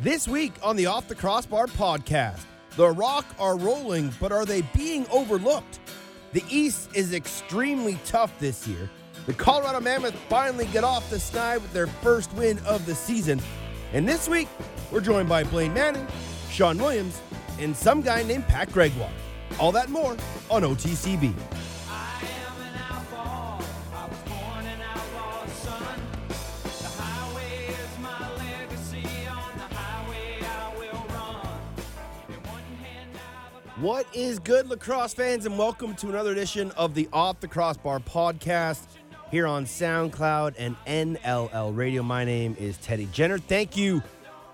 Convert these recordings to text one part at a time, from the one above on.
This week on the Off the Crossbar podcast, the Rock are rolling, but are they being overlooked? The East is extremely tough this year. The Colorado Mammoth finally get off the snide with their first win of the season. And this week, we're joined by Blaine Manning, Sean Williams, and some guy named Pat Gregoire. All that more on OTCB. What is good, lacrosse fans, and welcome to another edition of the Off the Crossbar podcast here on SoundCloud and NLL Radio. My name is Teddy Jenner. Thank you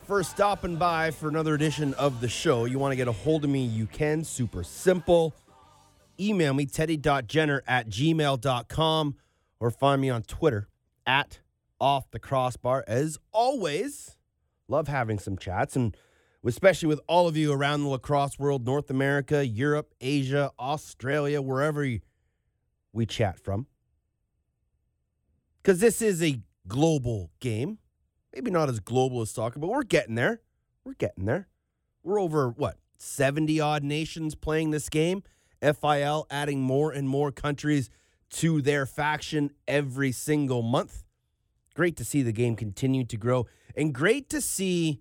for stopping by for another edition of the show. You want to get a hold of me, you can. Super simple. Email me, teddy.jenner at gmail.com, or find me on Twitter at Off the Crossbar. As always, love having some chats and especially with all of you around the lacrosse world, North America, Europe, Asia, Australia, wherever you- we chat from. Because this is a global game. Maybe not as global as soccer, but we're getting there. We're getting there. We're over, what, 70 odd nations playing this game. FIL adding more and more countries to their faction every single month. Great to see the game continue to grow and great to see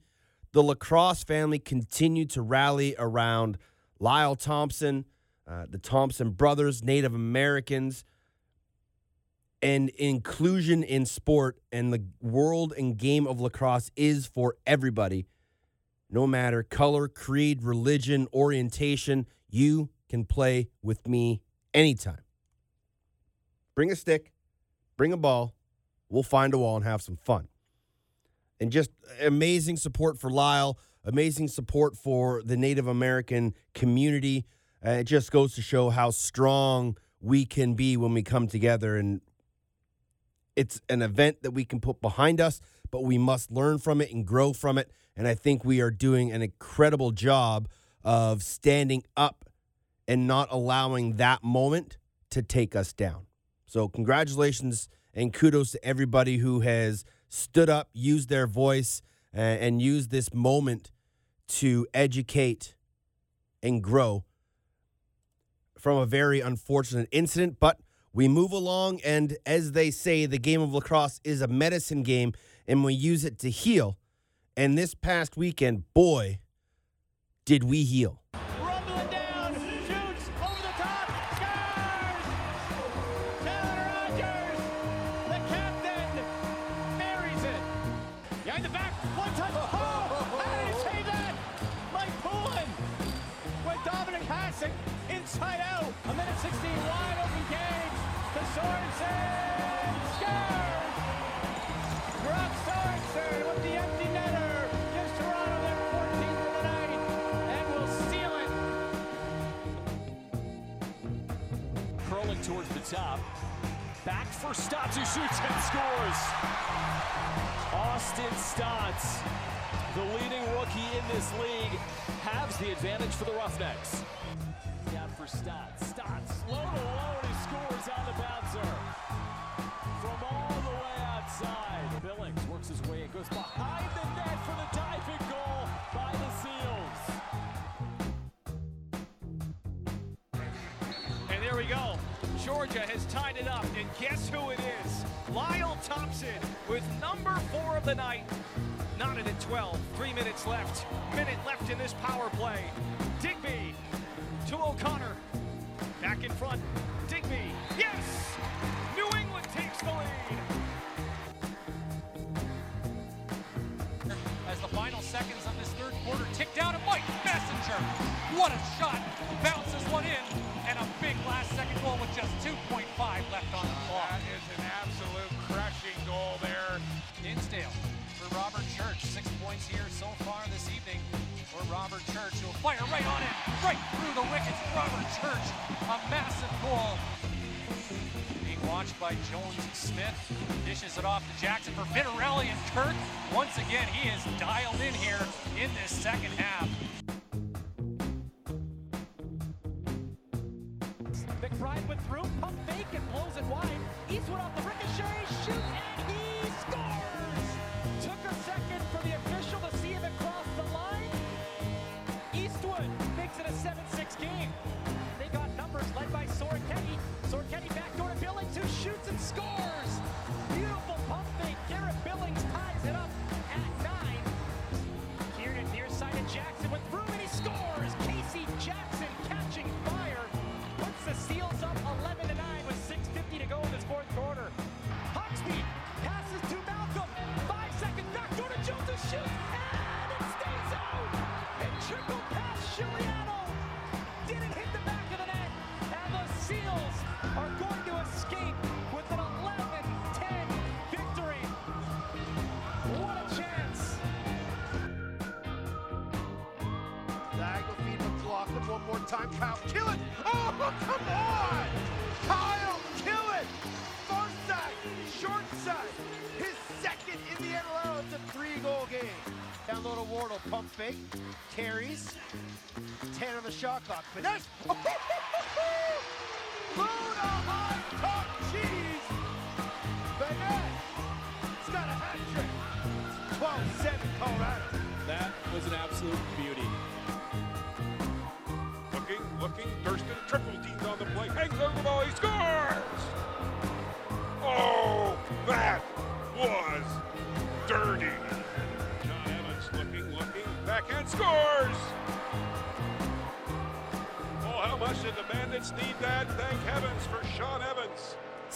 the lacrosse family continued to rally around Lyle Thompson, uh, the Thompson brothers, Native Americans, and inclusion in sport and the world and game of lacrosse is for everybody. No matter color, creed, religion, orientation, you can play with me anytime. Bring a stick, bring a ball, we'll find a wall and have some fun and just amazing support for Lyle, amazing support for the Native American community. Uh, it just goes to show how strong we can be when we come together. And it's an event that we can put behind us, but we must learn from it and grow from it. And I think we are doing an incredible job of standing up and not allowing that moment to take us down. So, congratulations and kudos to everybody who has stood up, used their voice, and used this moment to educate and grow from a very unfortunate incident. But we move along, and as they say, the game of lacrosse is a medicine game, and we use it to heal. And this past weekend, boy, did we heal. Top. Back for Staats, who shoots and scores. Austin Staats, the leading rookie in this league, has the advantage for the Roughnecks. Down for Staats. Staats, low to low, and he scores on the bouncer. From all the way outside. Billings works his way and goes behind the net for the Georgia has tied it up, and guess who it is? Lyle Thompson with number four of the night. Knotted at 12. Three minutes left. Minute left in this power play. Digby to O'Connor. Back in front. Digby. Yes! New England takes the lead. as the final seconds of this third quarter tick down to Mike Messenger. What a shot. Bounces one in. Goal with just 2.5 left on the clock. That is an absolute crushing goal there. Dinsdale for Robert Church. Six points here so far this evening for Robert Church. Who'll fire right on in. Right through the wickets. Robert Church. A massive goal. Being watched by Jones Smith. Dishes it off to Jackson for Vittorelli and Kirk. Once again, he is dialed in here in this second half. Shot clock. Finesse!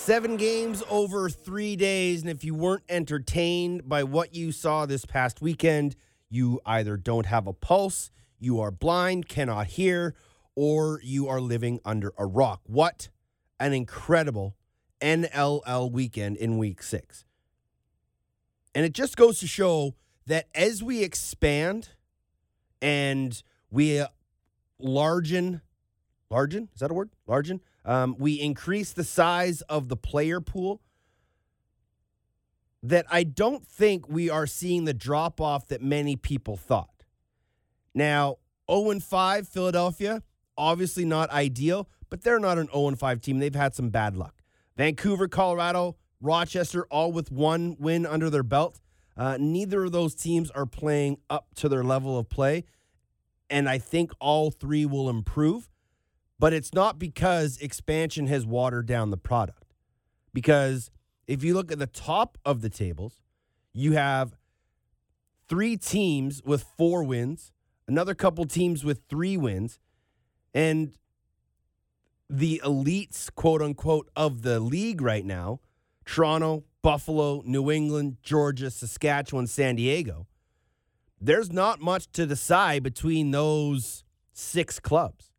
Seven games over three days. And if you weren't entertained by what you saw this past weekend, you either don't have a pulse, you are blind, cannot hear, or you are living under a rock. What an incredible NLL weekend in week six. And it just goes to show that as we expand and we uh, largen, largen, is that a word? Largen? Um, we increase the size of the player pool. That I don't think we are seeing the drop off that many people thought. Now, 0 5 Philadelphia, obviously not ideal, but they're not an 0 5 team. They've had some bad luck. Vancouver, Colorado, Rochester, all with one win under their belt. Uh, neither of those teams are playing up to their level of play. And I think all three will improve but it's not because expansion has watered down the product. Because if you look at the top of the tables, you have three teams with four wins, another couple teams with three wins, and the elites, quote unquote, of the league right now Toronto, Buffalo, New England, Georgia, Saskatchewan, San Diego. There's not much to decide between those six clubs.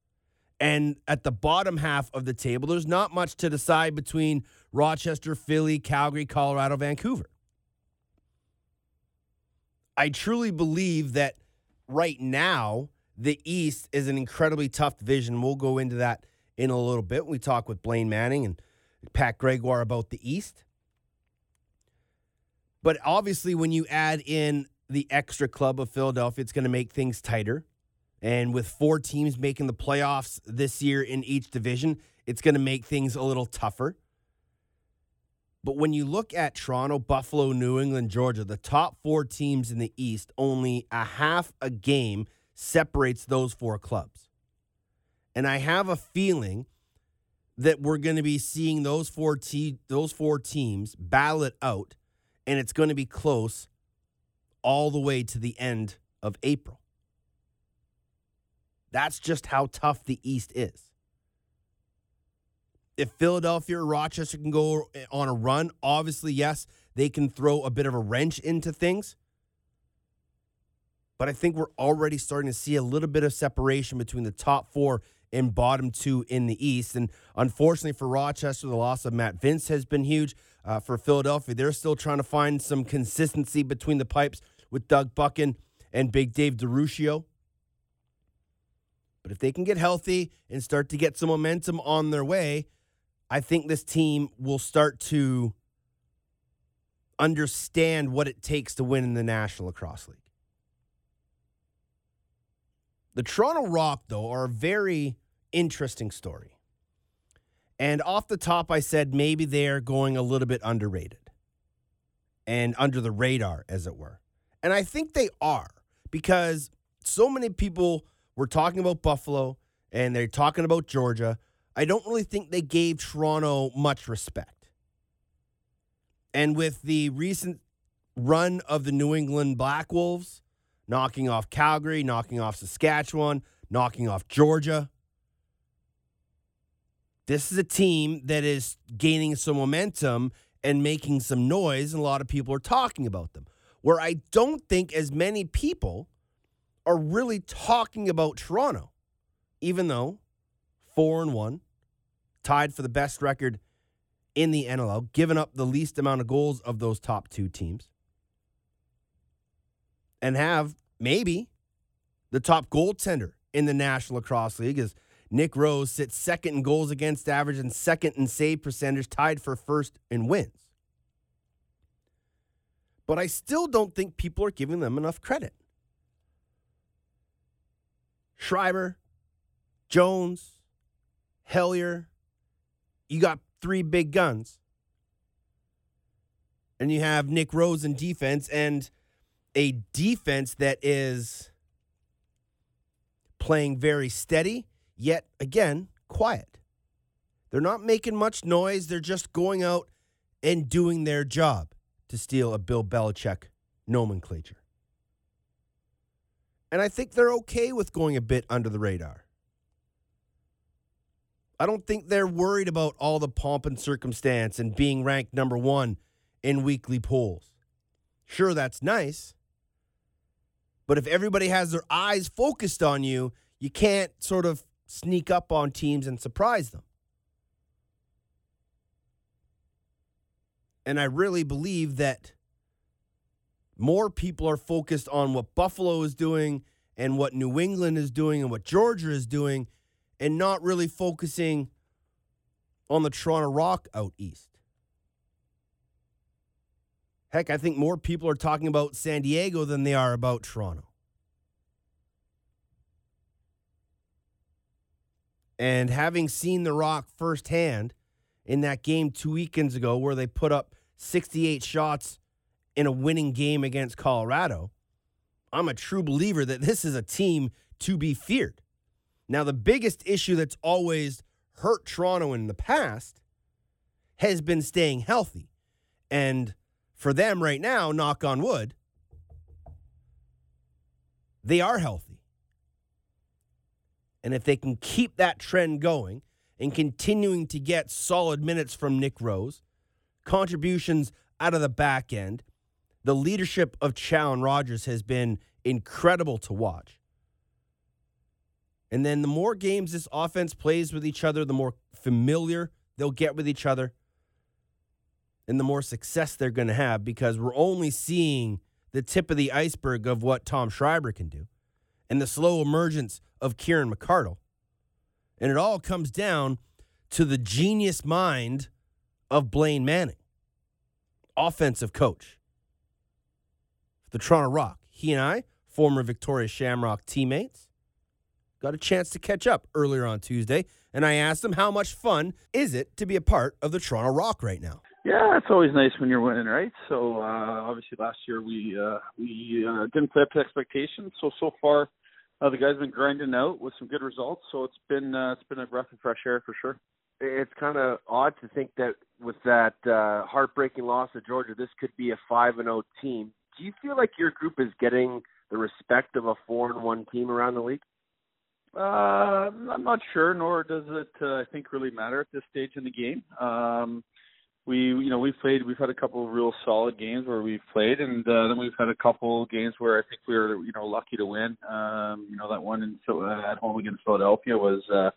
And at the bottom half of the table, there's not much to decide between Rochester, Philly, Calgary, Colorado, Vancouver. I truly believe that right now, the East is an incredibly tough division. We'll go into that in a little bit. When we talk with Blaine Manning and Pat Gregoire about the East. But obviously, when you add in the extra club of Philadelphia, it's going to make things tighter. And with four teams making the playoffs this year in each division, it's going to make things a little tougher. But when you look at Toronto, Buffalo, New England, Georgia, the top four teams in the East, only a half a game separates those four clubs. And I have a feeling that we're going to be seeing those four te- those four teams battle it out, and it's going to be close all the way to the end of April. That's just how tough the East is. If Philadelphia or Rochester can go on a run, obviously, yes, they can throw a bit of a wrench into things. But I think we're already starting to see a little bit of separation between the top four and bottom two in the East. And unfortunately for Rochester, the loss of Matt Vinc has been huge. Uh, for Philadelphia, they're still trying to find some consistency between the pipes with Doug Buchan and Big Dave DiRuscio. But if they can get healthy and start to get some momentum on their way, I think this team will start to understand what it takes to win in the National Lacrosse League. The Toronto Rock, though, are a very interesting story. And off the top, I said maybe they're going a little bit underrated and under the radar, as it were. And I think they are because so many people were talking about Buffalo and they're talking about Georgia. I don't really think they gave Toronto much respect. And with the recent run of the New England Black Wolves, knocking off Calgary, knocking off Saskatchewan, knocking off Georgia, this is a team that is gaining some momentum and making some noise, and a lot of people are talking about them. where I don't think as many people are really talking about Toronto, even though four and one, tied for the best record in the NLL, given up the least amount of goals of those top two teams, and have maybe the top goaltender in the National Lacrosse League as Nick Rose sits second in goals against average and second in save percentage, tied for first in wins. But I still don't think people are giving them enough credit. Schreiber, Jones, Hellyer, you got three big guns. And you have Nick Rose in defense and a defense that is playing very steady, yet again, quiet. They're not making much noise. They're just going out and doing their job, to steal a Bill Belichick nomenclature. And I think they're okay with going a bit under the radar. I don't think they're worried about all the pomp and circumstance and being ranked number one in weekly polls. Sure, that's nice. But if everybody has their eyes focused on you, you can't sort of sneak up on teams and surprise them. And I really believe that more people are focused on what Buffalo is doing and what New England is doing and what Georgia is doing and not really focusing on the Toronto Rock out east. Heck, I think more people are talking about San Diego than they are about Toronto. And having seen The Rock firsthand in that game two weekends ago where they put up 68 shots in a winning game against Colorado, I'm a true believer that this is a team to be feared. Now, the biggest issue that's always hurt Toronto in the past has been staying healthy. And for them right now, knock on wood, they are healthy. And if they can keep that trend going and continuing to get solid minutes from Nick Rose, contributions out of the back end, the leadership of Challen Rogers has been incredible to watch. And then the more games this offense plays with each other, the more familiar they'll get with each other and the more success they're going to have because we're only seeing the tip of the iceberg of what Tom Schreiber can do and the slow emergence of Kieran McArdle. And it all comes down to the genius mind of Blaine Manning, offensive coach. The Toronto Rock. He and I, former Victoria Shamrock teammates, got a chance to catch up earlier on Tuesday, and I asked him how much fun is it to be a part of the Toronto Rock right now. Yeah, it's always nice when you're winning, right? So uh, obviously last year we uh, we uh, didn't play up to expectations. So so far, uh, the guys have been grinding out with some good results. So it's been uh, it's been a breath of fresh air for sure. It's kind of odd to think that with that uh, heartbreaking loss to Georgia, this could be a five and zero team. Do you feel like your group is getting the respect of a four and one team around the league? Uh, I'm not sure, nor does it uh, I think really matter at this stage in the game. Um, we you know we've played we've had a couple of real solid games where we've played and uh, then we've had a couple games where I think we were you know lucky to win um you know that one in so uh, at home against Philadelphia was uh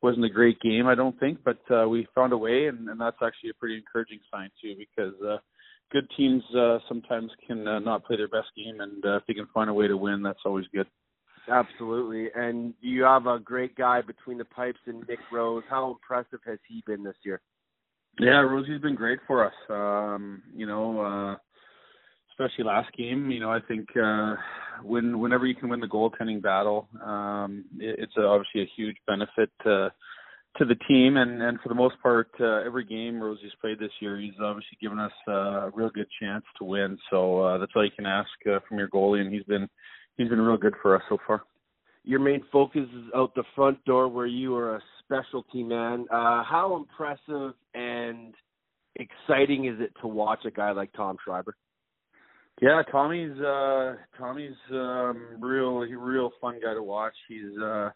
wasn't a great game I don't think but uh we found a way and, and that's actually a pretty encouraging sign too because uh good teams uh sometimes can uh, not play their best game and uh, if they can find a way to win that's always good Absolutely. And you have a great guy between the pipes in Nick Rose. How impressive has he been this year? Yeah, Rosie's been great for us. Um, you know, uh especially last game, you know, I think uh when whenever you can win the goaltending battle, um it, it's a, obviously a huge benefit to to the team and and for the most part uh, every game Rosie's played this year, he's obviously given us uh, a real good chance to win. So uh that's all you can ask uh, from your goalie and he's been he's been real good for us so far. Your main focus is out the front door where you are a specialty man. Uh, how impressive and exciting is it to watch a guy like Tom Schreiber? Yeah, Tommy's uh Tommy's um real real fun guy to watch. He's uh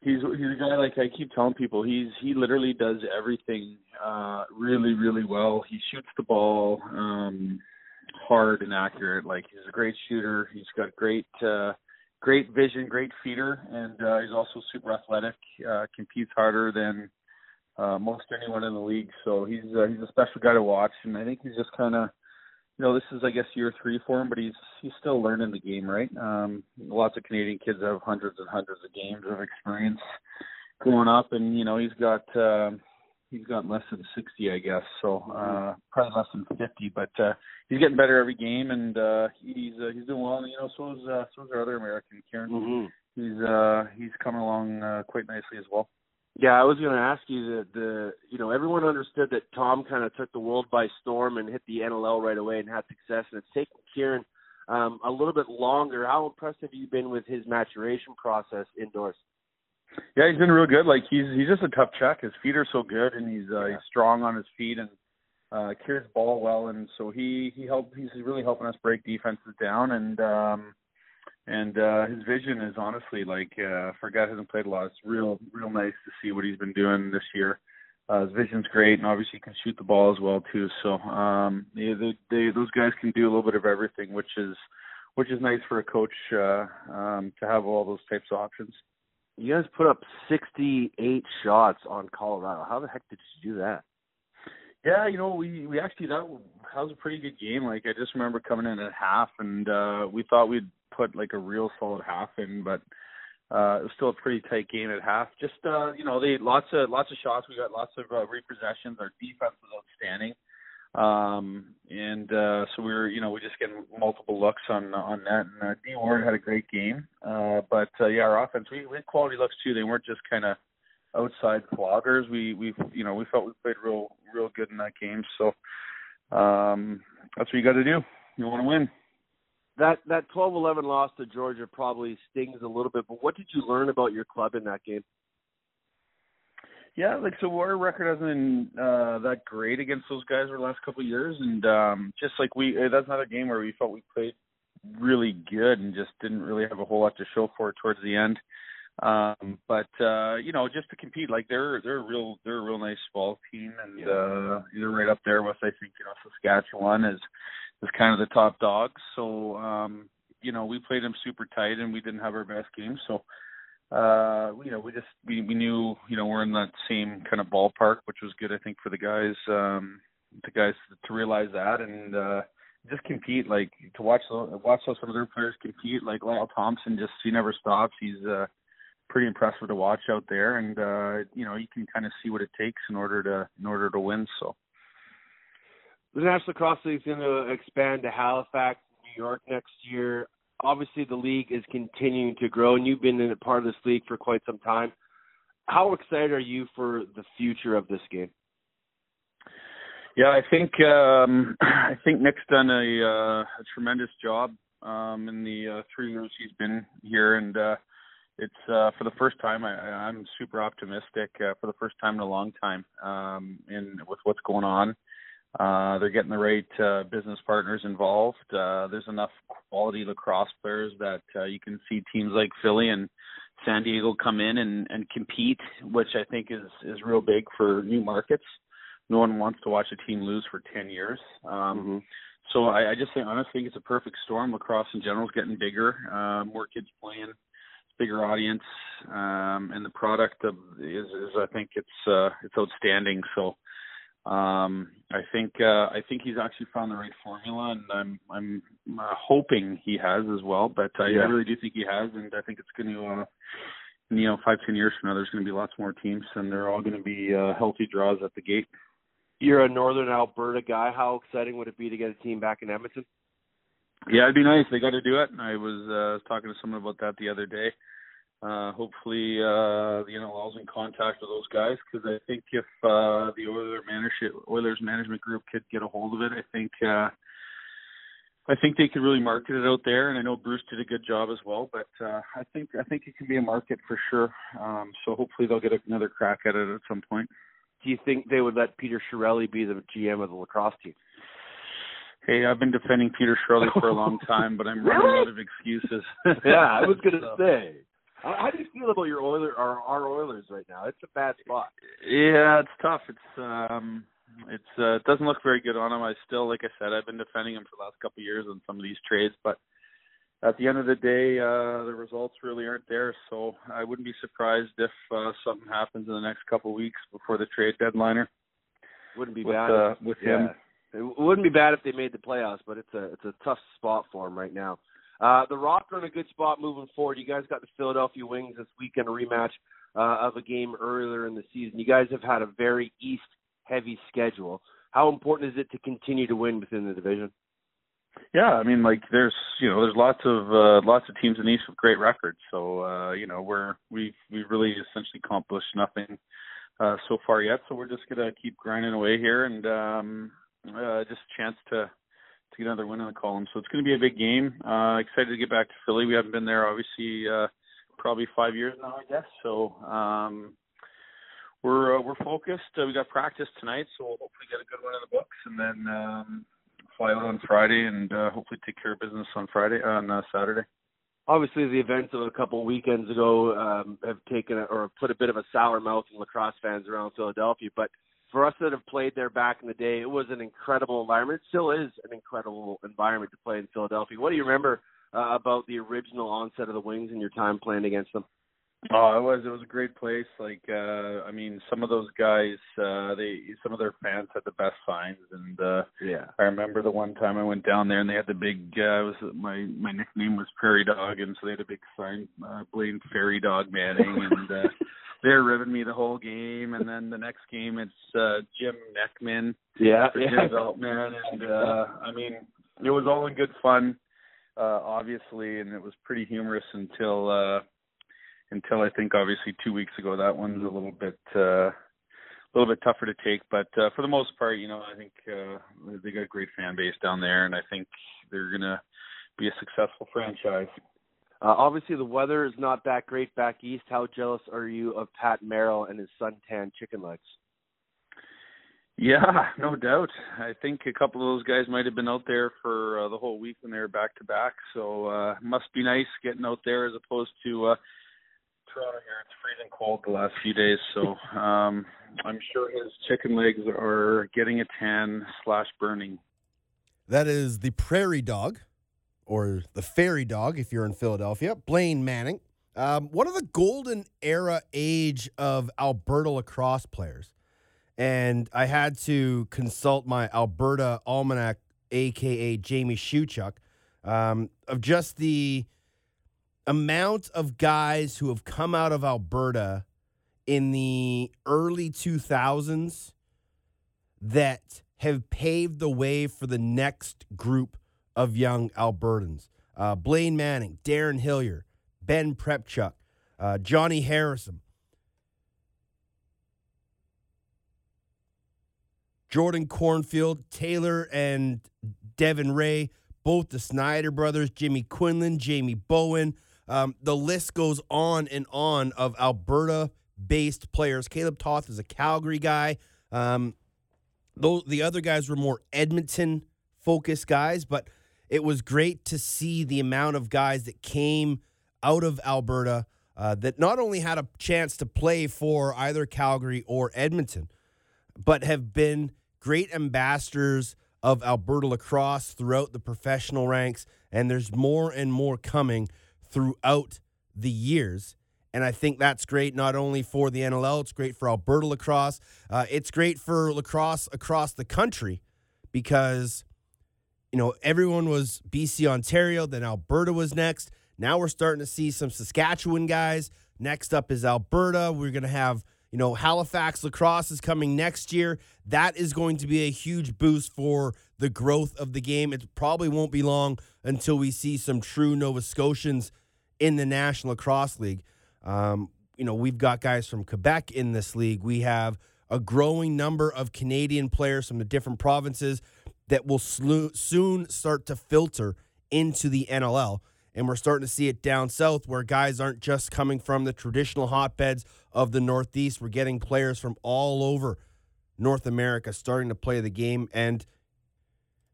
he's he's a guy like I keep telling people he's he literally does everything uh really really well. He shoots the ball um hard and accurate. Like he's a great shooter. He's got great uh great vision, great feeder, and uh, he's also super athletic. Uh, competes harder than uh, most anyone in the league. So he's uh, he's a special guy to watch, and I think he's just kind of you know, this is I guess year three for him, but he's he's still learning the game, right? Um, lots of Canadian kids have hundreds and hundreds of games of experience growing up, and you know he's got uh, he's got less than sixty, I guess, so uh, probably less than fifty, but uh, he's getting better every game, and uh, he's uh, he's doing well. And, you know, so is uh, so is our other American, Kieran. Mm-hmm. He's uh, he's coming along uh, quite nicely as well. Yeah, I was going to ask you the the you know everyone understood that Tom kind of took the world by storm and hit the NLL right away and had success, and it's taken Kieran um, a little bit longer. How impressed have you been with his maturation process indoors? Yeah, he's been real good. Like he's he's just a tough check. His feet are so good, and he's uh, Yeah. he's strong on his feet and uh, carries the ball well. And so he he helped. He's really helping us break defenses down. And um, and uh, his vision is honestly like uh, for a guy who hasn't played a lot, it's real real nice to see what he's been doing this year. Uh, his vision's great, and obviously he can shoot the ball as well too. So um, yeah, they, they, those guys can do a little bit of everything, which is which is nice for a coach uh, um, to have all those types of options. You guys put up 68 shots on Colorado. How the heck did you do that? Yeah, you know, we we actually that that was a pretty good game. Like I just remember coming in at half, and uh we thought we'd put like a real solid half in, but uh it was still a pretty tight game at half. Just uh, you know, they lots of lots of shots. We got lots of uh, repossessions. Our defense was outstanding. Um and uh so we were, you know, we just getting multiple looks on on that. And uh, D Ward had a great game. Uh but uh, yeah, our offense we, we had quality looks too. They weren't just kind of outside floggers. We we you know we felt we played real real good in that game. So um, that's what you got to do. You want to win. That that 12-11 loss to Georgia probably stings a little bit, but what did you learn about your club in that game? Yeah, like so our record hasn't been uh that great against those guys over the last couple of years and um just like we uh, that's another game where we felt we played really good and just didn't really have a whole lot to show for it towards the end. Um but uh you know, just to compete like they're they're a real they're a real nice ball team and uh they're right up there with I think, you know, Saskatchewan is is kind of the top dogs. So um you know, we played them super tight and we didn't have our best game. So uh you know we just we we knew you know we're in that same kind of ballpark which was good i think for the guys um the guys to realize that and uh just compete like to watch the- watch some of their players compete like Lyle Thompson just he never stops he's uh pretty impressive to watch out there and uh you know you can kind of see what it takes in order to in order to win so The National Lacrosse League is going to expand to Halifax, New York next year. Obviously, the league is continuing to grow, and you've been in a part of this league for quite some time. How excited are you for the future of this game? Yeah, I think um I think Nick's done a uh, a tremendous job um in the uh, three years he's been here and uh it's uh for the first time I I'm super optimistic uh, for the first time in a long time um in with what's going on. Uh they're getting the right uh business partners involved. Uh there's enough quality lacrosse players that uh, you can see teams like Philly and San Diego come in and and compete, which I think is is real big for new markets no one wants to watch a team lose for 10 years. Um, So I, I just think, honestly, think it's a perfect storm. Lacrosse in general is getting bigger, uh, more kids playing, bigger audience, um, and the product of is, is I think it's uh, it's outstanding. So um, I think uh, I think he's actually found the right formula, and I'm I'm uh, hoping he has as well. But I, Yeah. I really do think he has, and I think it's going to. Uh, you know, five, ten years from now, there's going to be lots more teams, and they're all going to be uh, healthy draws at the gate. You're a Northern Alberta guy. How exciting would it be to get a team back in Edmonton? Yeah, it'd be nice. They got to do it. I was uh, talking to someone about that the other day. Uh, hopefully, uh, the NLL's in contact with those guys because I think if uh, the Oilers management Oilers management group could get a hold of it, I think uh, I think they could really market it out there. And I know Bruce did a good job as well. But uh, I think I think it can be a market for sure. Um, so hopefully they'll get another crack at it at some point. Do you think they would let Peter Chiarelli be the GM of the lacrosse team? Hey, I've been defending Peter Chiarelli for a long time, but I'm running Really? out of excuses. yeah, I was going to So- say. How, do you feel about your Oilers, our, our Oilers right now? It's a bad spot. Yeah, it's tough. It's um it's uh, it doesn't look very good on him. I still, like I said, I've been defending him for the last couple of years on some of these trades, but at the end of the day, uh, the results really aren't there. So I wouldn't be surprised if uh, something happens in the next couple of weeks before the trade deadliner Wouldn't be with bad. uh, with him. It wouldn't be bad if they made the playoffs, but it's a it's a tough spot for them right now. Uh, the Rock are in a good spot moving forward. You guys got the Philadelphia Wings this weekend, a rematch uh, of a game earlier in the season. You guys have had a very East heavy schedule. How important is it to continue to win within the division? Yeah, I mean, like there's you know there's lots of uh, lots of teams in the East with great records. So uh, you know we're we've we've really essentially accomplished nothing uh, so far yet. So we're just gonna keep grinding away here and um, uh, just a chance to get another win in the column. So it's gonna be a big game. Uh, excited to get back to Philly. We haven't been there obviously uh, probably five years now, I guess. So um, we're uh, we're focused. Uh, we got practice tonight, so we'll hopefully get a good one in the books, and then um, fly out on Friday and uh, hopefully take care of business on Friday on uh, Saturday. Obviously, the events of a couple weekends ago um, have taken a, or put a bit of a sour mouth in lacrosse fans around Philadelphia. But for us that have played there back in the day, it was an incredible environment. It still is an incredible environment to play in Philadelphia. What do you remember uh, about the original onset of the Wings and your time playing against them? Oh, it was it was a great place. Like uh I mean some of those guys uh they some of their fans had the best signs and uh Yeah. I remember the one time I went down there and they had the big uh was my my nickname was Prairie Dog and so they had a big sign uh Blaine Fairy Dog Manning and uh they're ribbing me the whole game and then the next game it's uh Jim Neckman Yeah. for yeah. Jim Veltman and uh I mean it was all in good fun uh obviously and it was pretty humorous until uh until I think obviously two weeks ago that one's a little bit uh a little bit tougher to take but uh for the most part you know I think uh they got a great fan base down there and I think they're gonna be a successful franchise. Uh, obviously, the weather is not that great back east. How jealous are you of Pat Merrill and his suntan chicken legs? Yeah, no doubt. I think a couple of those guys might have been out there for uh, the whole week when they were back to back. So uh must be nice getting out there as opposed to uh Toronto here. It's freezing cold the last few days, so um I'm sure his chicken legs are getting a tan slash burning. That is the prairie dog, or the fairy dog if you're in Philadelphia. Blaine Manning, um, one of the golden era age of Alberta lacrosse players, and I had to consult my Alberta almanac, aka Jamie Shewchuk, um, of just the amount of guys who have come out of Alberta in the early 2000s that have paved the way for the next group of young Albertans. Uh, Blaine Manning, Darren Hillier, Ben Prepchuk, uh, Johnny Harrison, Jordan Cornfield, Taylor and Devin Ray, both the Snyder brothers, Jimmy Quinlan, Jamie Bowen. Um, the list goes on and on of Alberta based players. Kaleb Toth is a Calgary guy. Um, though the other guys were more Edmonton focused guys, but it was great to see the amount of guys that came out of Alberta uh, that not only had a chance to play for either Calgary or Edmonton, but have been great ambassadors of Alberta lacrosse throughout the professional ranks. And there's more and more coming throughout the years. And I think that's great not only for the NLL, it's great for Alberta lacrosse. Uh, it's great for lacrosse across the country because, you know, everyone was BC Ontario, then Alberta was next. Now we're starting to see some Saskatchewan guys. Next up is Alberta. We're going to have, you know, Halifax lacrosse is coming next year. That is going to be a huge boost for the growth of the game. It probably won't be long until we see some true Nova Scotians in the National Lacrosse League. Um, you know, we've got guys from Quebec in this league. We have a growing number of Canadian players from the different provinces that will soon start to filter into the NLL. And we're starting to see it down south where guys aren't just coming from the traditional hotbeds of the Northeast. We're getting players from all over North America starting to play the game. And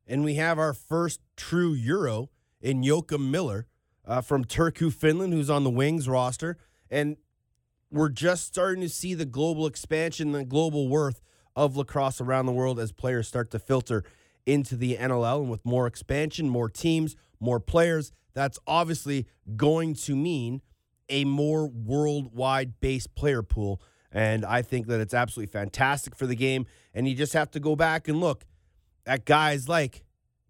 and we have our first true Euro in Joachim Miller uh, from Turku, Finland, who's on the Wings roster. And we're just starting to see the global expansion, the global worth of lacrosse around the world as players start to filter into the NLL. And with more expansion, more teams, more players, that's obviously going to mean a more worldwide based player pool. And I think that it's absolutely fantastic for the game. And you just have to go back and look at guys like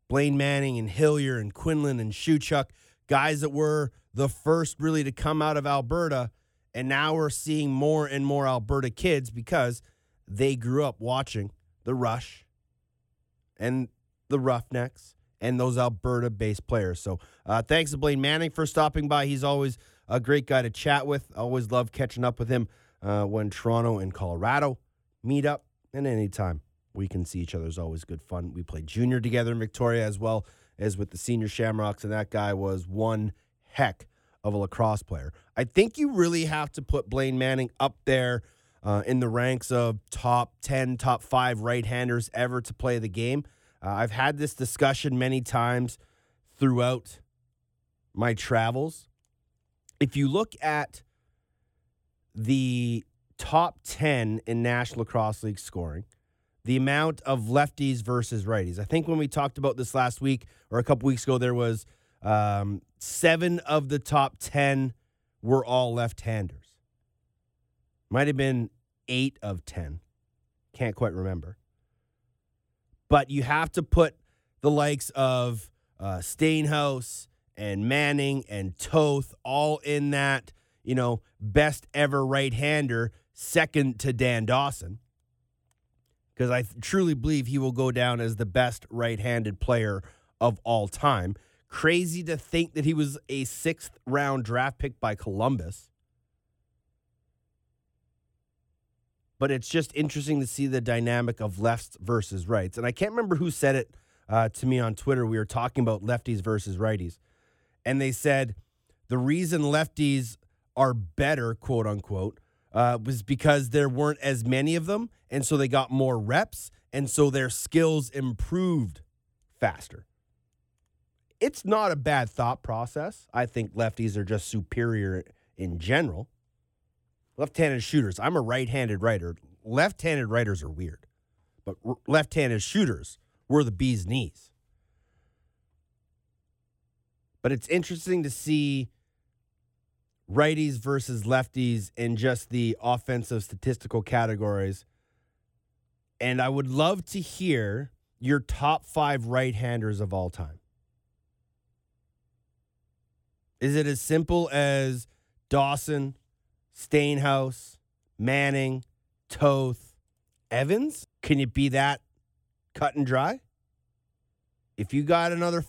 Blaine Manning and Hillier and Quinlan and Shewchuk, guys that were the first really to come out of Alberta. And now we're seeing more and more Alberta kids because they grew up watching the Rush and the Roughnecks and those Alberta based players. So uh, thanks to Blaine Manning for stopping by. He's always a great guy to chat with. Always love catching up with him uh, when Toronto and Colorado meet up. And anytime we can see each other is always good fun. We played junior together in Victoria as well as with the senior Shamrocks, and that guy was one heck of a lacrosse player. I think you really have to put Blaine Manning up there uh, in the ranks of top 10, top five right handers ever to play the game. Uh, I've had this discussion many times throughout my travels. If you look at the top 10 in National Lacrosse League scoring, the amount of lefties versus righties. I think when we talked about this last week or a couple weeks ago, there was um, seven of the top 10 were all left handers. Might have been eight of 10. Can't quite remember. But you have to put the likes of uh, Steenhuis and Manning and Toth all in that, you know, best ever right hander, second to Dan Dawson. Because I truly believe he will go down as the best right handed player of all time. Crazy to think that he was a sixth round draft pick by Columbus. But it's just interesting to see the dynamic of lefts versus rights. And I can't remember who said it uh, to me on Twitter. We were talking about lefties versus righties. And they said the reason lefties are better, quote unquote, uh, was because there weren't as many of them. And so they got more reps. And so their skills improved faster. It's not a bad thought process. I think lefties are just superior in general. Left handed shooters. I'm a right handed writer. Left handed writers are weird, but r- left handed shooters were the bee's knees. But it's interesting to see righties versus lefties in just the offensive statistical categories. And I would love to hear your top five right handers of all time. Is it as simple as Dawson, Steenhuis, Manning, Toth, Evans? Can you be that cut and dry? If you got another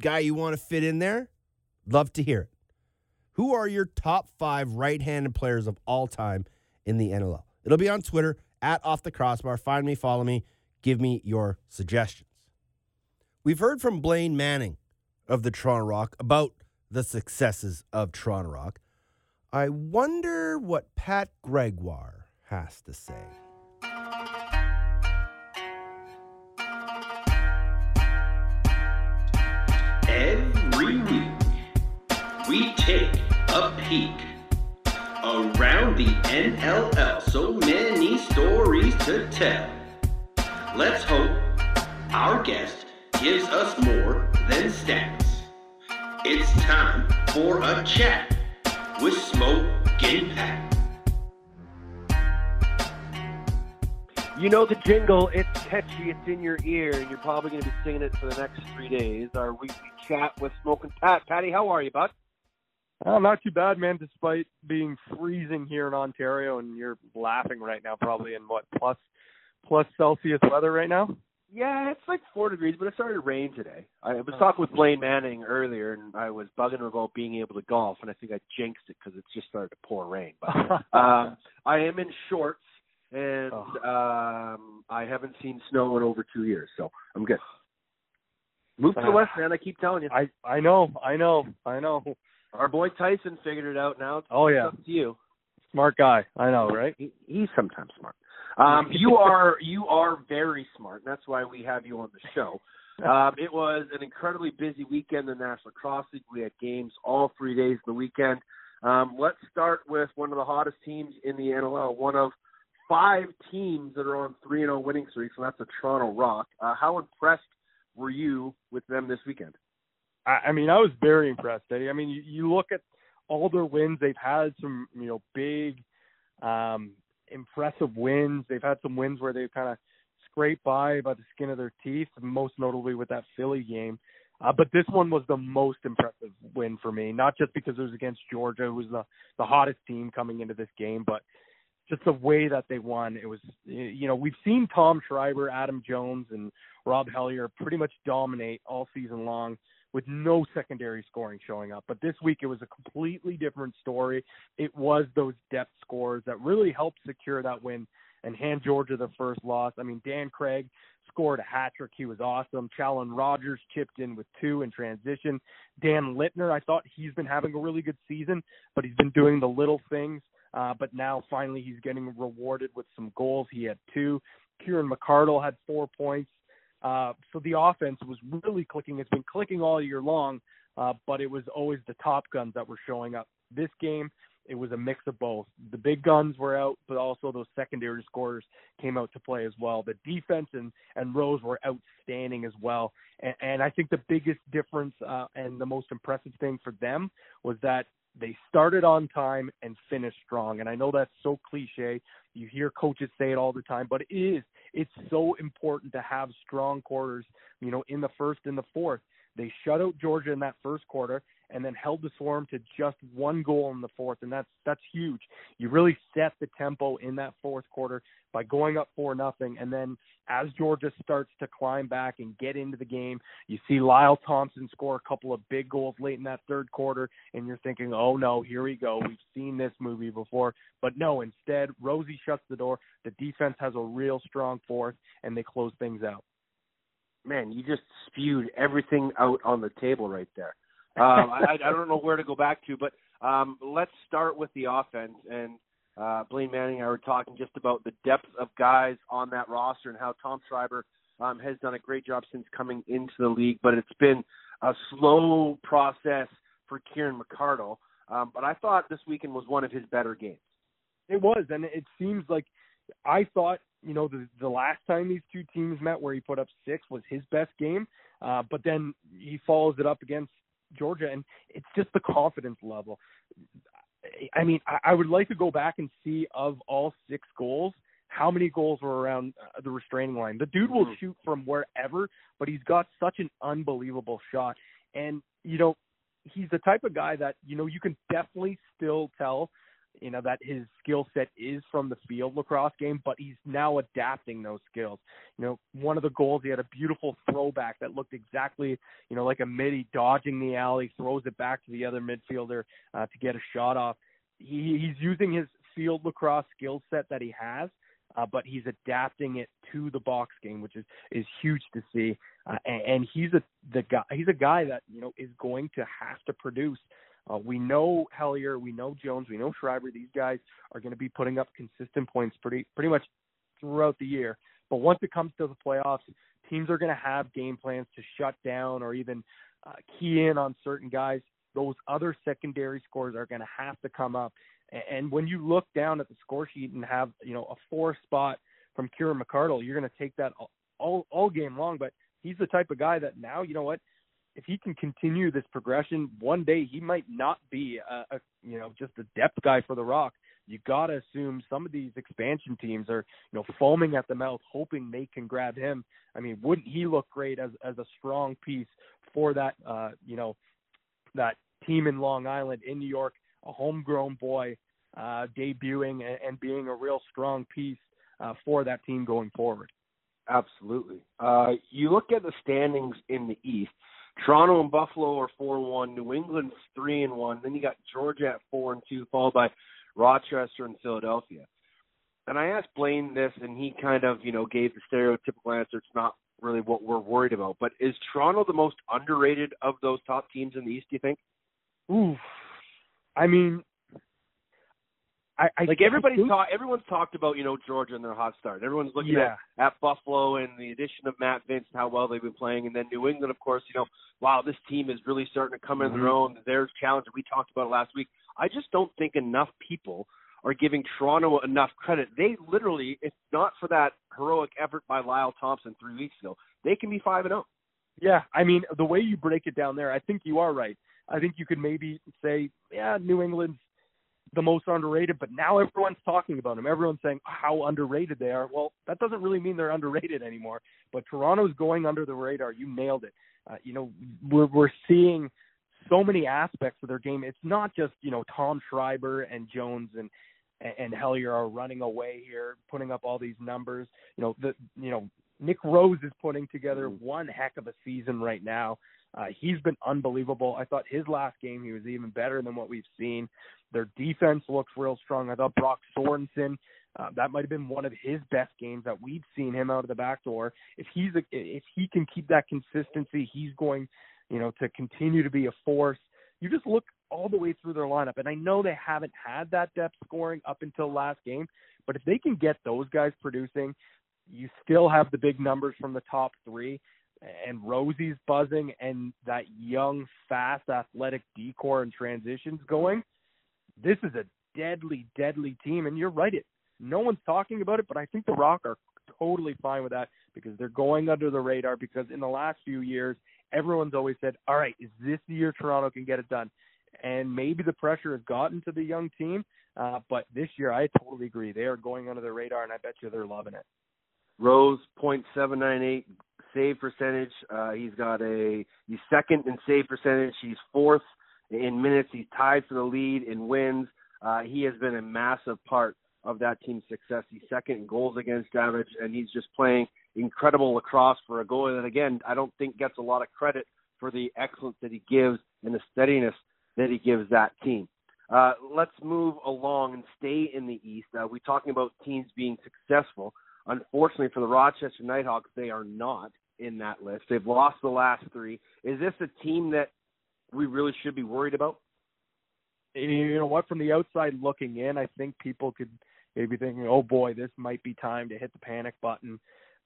guy you want to fit in there, love to hear it. Who are your top five right handed players of all time in the NLL? It'll be on Twitter at Off the Crossbar. Find me, follow me, give me your suggestions. We've heard from Blaine Manning of the Toronto Rock about the successes of Toronto Rock. I wonder what Pat Gregoire has to say. Every week, we take a peek around the NLL. So many stories to tell. Let's hope our guest gives us more than stats. It's time for a chat with Smoke Pat. You know the jingle, it's catchy, it's in your ear, and you're probably going to be singing it for the next three days. Our weekly chat with Smoke and Pat. Patty, how are you, bud? Oh, not too bad, man. Despite being freezing here in Ontario, and you're laughing right now, probably in what plus plus Celsius weather right now. Yeah, it's like four degrees, but it started to rain today. I was talking with Blaine Manning earlier, and I was bugging him about being able to golf, and I think I jinxed it because it's just started to pour rain. But um, I am in shorts, and um, I haven't seen snow in over two years, so I'm good. Move to the west, man. I keep telling you. I I know, I know, I know. Our boy Tyson figured it out now. It's Oh yeah, up to you. smart guy. I know, right? He, he's sometimes smart. Um, you are you are very smart. and That's why we have you on the show. Um, it was an incredibly busy weekend in the National Lacrosse League. We had games all three days of the weekend. Um, let's start with one of the hottest teams in the NLL, one of five teams that are on three and zero winning streaks, and that's the Toronto Rock. Uh, how impressed were you with them this weekend? I, I mean, I was very impressed, Eddie. I mean, you, you look at all their wins; they've had some, you know, big, um, impressive wins. They've had some wins where they've kind of scraped by by the skin of their teeth, most notably with that Philly game. Uh, but this one was the most impressive win for me, not just because it was against Georgia, who was the the hottest team coming into this game, but just the way that they won. It was, you know, we've seen Tom Schreiber, Adam Jones, and Rob Hellyer pretty much dominate all season long with no secondary scoring showing up. But this week it was a completely different story. It was those depth scores that really helped secure that win and hand Georgia the first loss. I mean, Dan Craig scored a hat trick. He was awesome. Challen Rogers chipped in with two in transition. Dan Lintner, I thought he's been having a really good season, but he's been doing the little things. Uh, but now finally he's getting rewarded with some goals. He had two. Kieran McArdle had four points. Uh, so the offense was really clicking. It's been clicking all year long, uh, but it was always the top guns that were showing up. This game, it was a mix of both. The big guns were out, but also those secondary scorers came out to play as well. The defense and, and Rose were outstanding as well. And, and I think the biggest difference uh, and the most impressive thing for them was that they started on time and finished strong. And I know that's so cliche. You hear coaches say it all the time, but it is. It's so important to have strong quarters, you know, in the first and the fourth. They shut out Georgia in that first quarter and then held the swarm to just one goal in the fourth, and that's that's huge. You really set the tempo in that fourth quarter by going up four nothing, and then as Georgia starts to climb back and get into the game, you see Lyle Thompson score a couple of big goals late in that third quarter, and you're thinking, oh no, here we go. We've seen this movie before, but no. Instead, Rosie shuts the door. The defense has a real strong fourth, and they close things out. Man, you just spewed everything out on the table right there. Um, I, I don't know where to go back to, but um, let's start with the offense. And uh, Blaine Manning and I were talking just about the depth of guys on that roster and how Tom Schreiber um, has done a great job since coming into the league, but it's been a slow process for Kieran McArdle. Um, but I thought this weekend was one of his better games. It was, and it seems like I thought, you know, the the last time these two teams met, where he put up six, was his best game. Uh, but then he follows it up against Georgia, and it's just the confidence level. I mean, I, I would like to go back and see of all six goals, how many goals were around uh, the restraining line. The dude will shoot from wherever, but he's got such an unbelievable shot. And, you know, he's the type of guy that, you know, you can definitely still tell, you know, that his skill set is from the field lacrosse game, but he's now adapting those skills. You know, one of the goals, he had a beautiful throwback that looked exactly, you know, like a midi dodging the alley, throws it back to the other midfielder uh, to get a shot off. He, he's using his field lacrosse skill set that he has, uh, but he's adapting it to the box game, which is is huge to see. Uh, and, and he's a the guy. He's a guy that you know is going to have to produce. Uh, we know Hellyer, we know Jones, we know Schreiber. These guys are going to be putting up consistent points pretty pretty much throughout the year. But once it comes to the playoffs, teams are going to have game plans to shut down or even uh, key in on certain guys. Those other secondary scores are going to have to come up. And when you look down at the score sheet and have you know a four spot from Kieran McArdle, you're going to take that all, all all game long. But he's the type of guy that now you know what if he can continue this progression, one day he might not be a, a you know just a depth guy for the Rock. You got to assume some of these expansion teams are you know foaming at the mouth, hoping they can grab him. I mean, wouldn't he look great as as a strong piece for that uh, you know that team in Long Island in New York, a homegrown boy uh, debuting and, and being a real strong piece uh, for that team going forward. Absolutely. Uh, you look at the standings in the East. Toronto and Buffalo are four and one. New England's three and one. Then you got Georgia at four and two, followed by Rochester and Philadelphia. And I asked Blaine this, and he kind of, you know, gave the stereotypical answer. It's not really what we're worried about. But is Toronto the most underrated of those top teams in the East? Do you think? Ooh, I mean, I, I like everybody's talk, everyone's talked about you know Georgia and their hot start. Everyone's looking Yeah. at at Buffalo and the addition of Matt Vinc and how well they've been playing, and then New England, of course. You know, wow, this team is really starting to come in their Mhm. own. There's challenge. We talked about it last week. I just don't think enough people are giving Toronto enough credit. They literally, if not for that heroic effort by Lyle Thompson three weeks ago, they can be five and zero. Yeah, I mean the way you break it down there, I think you are right. I think you could maybe say, yeah, New England's the most underrated, but now everyone's talking about them. Everyone's saying how underrated they are. Well, that doesn't really mean they're underrated anymore. But Toronto's going under the radar. You nailed it. Uh, you know, we're we're seeing so many aspects of their game. It's not just you know Tom Schreiber and Jones and and Hellyer are running away here, putting up all these numbers. You know, the you know Nick Rose is putting together one heck of a season right now. Uh, he's been unbelievable. I thought his last game he was even better than what we've seen. Their defense looks real strong. I thought Brock Sorensen uh, that might have been one of his best games that we've seen him out of the back door. If he's a, if he can keep that consistency, he's going, you know, to continue to be a force. You just look all the way through their lineup, and I know they haven't had that depth scoring up until last game, but if they can get those guys producing, you still have the big numbers from the top three and Rosie's buzzing and that young, fast, athletic decor and transitions going, this is a deadly, deadly team. And you're right, it no one's talking about it, but I think the Rock are totally fine with that because they're going under the radar. Because in the last few years, everyone's always said, "All right, is this the year Toronto can get it done?" And maybe the pressure has gotten to the young team, uh, but this year I totally agree. They are going under the radar, and I bet you they're loving it. Rose point seven nine eight save percentage. Uh, he's got a he's second in save percentage. He's fourth in minutes. He's tied for the lead in wins. Uh, he has been a massive part of that team's success. He's second in goals against average, and he's just playing incredible lacrosse for a goalie that again I don't think gets a lot of credit for the excellence that he gives and the steadiness that he gives that team. Uh, let's move along and stay in the East. Uh, we're talking about teams being successful. Unfortunately for the Rochester Knighthawks, they are not in that list. They've lost the last three. Is this a team that we really should be worried about? You know what? From the outside looking in, I think people could maybe thinking, "Oh boy, this might be time to hit the panic button."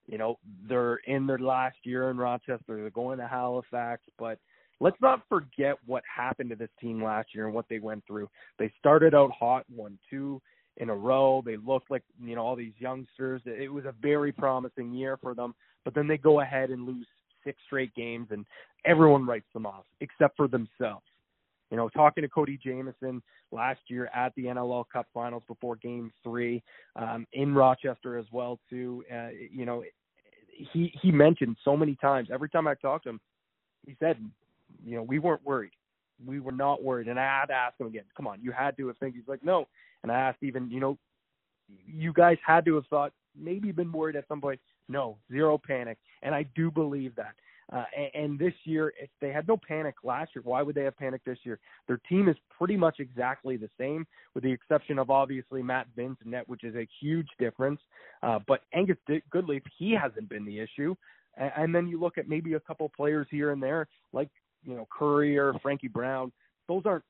You know, they're in their last year in Rochester. They're going to Halifax, but let's not forget what happened to this team last year and what they went through. They started out hot, won two in a row. They looked like, you know, all these youngsters. It was a very promising year for them, but then they go ahead and lose six straight games and everyone writes them off except for themselves. You know, talking to Cody Jamieson last year at the NLL Cup Finals before Game Three um, in Rochester as well too. Uh, you know, he he mentioned so many times. Every time I talked to him, he said, you know, we weren't worried. We were not worried. And I had to ask him again, come on, you had to have think. He's like, no. And I asked even, you know, you guys had to have thought, maybe been worried at some point. No, zero panic. And I do believe that. Uh, and, and this year, if they had no panic last year, why would they have panic this year? Their team is pretty much exactly the same, with the exception of obviously Matt Vinc net, which is a huge difference. Uh, but Angus Goodleaf, he hasn't been the issue. And, and then you look at maybe a couple players here and there, like you know Curry or Frankie Brown. Those aren't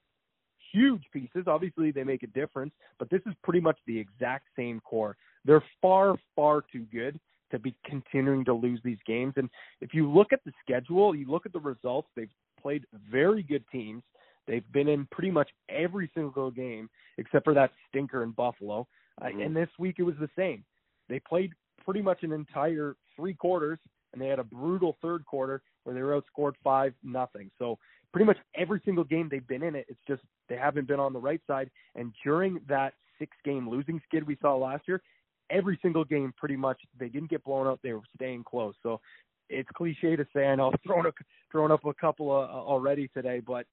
huge pieces. Obviously, they make a difference, but this is pretty much the exact same core. They're far, far too good to be continuing to lose these games. And if you look at the schedule, you look at the results, they've played very good teams. They've been in pretty much every single game except for that stinker in Buffalo. Uh, Mm-hmm. and this week it was the same. They played pretty much an entire three quarters, and they had a brutal third quarter where they were outscored five nothing. So pretty much every single game they've been in it, it's just they haven't been on the right side. And during that six game losing skid we saw last year, every single game pretty much they didn't get blown out. They were staying close. So it's cliche to say. I know I've thrown a, thrown up a couple uh, already today, but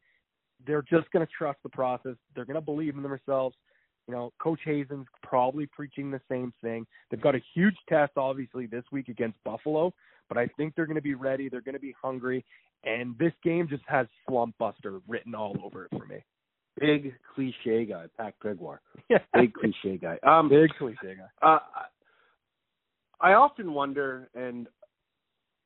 they're just going to trust the process. They're going to believe in themselves. You know, Coach Hasen's probably preaching the same thing. They've got a huge test, obviously, this week against Buffalo, but I think they're going to be ready. They're going to be hungry, and this game just has slump buster written all over it for me. Big cliche guy, Pat Gregoire. Yeah. Big cliche guy. Um, Big cliche guy. Uh, I often wonder, and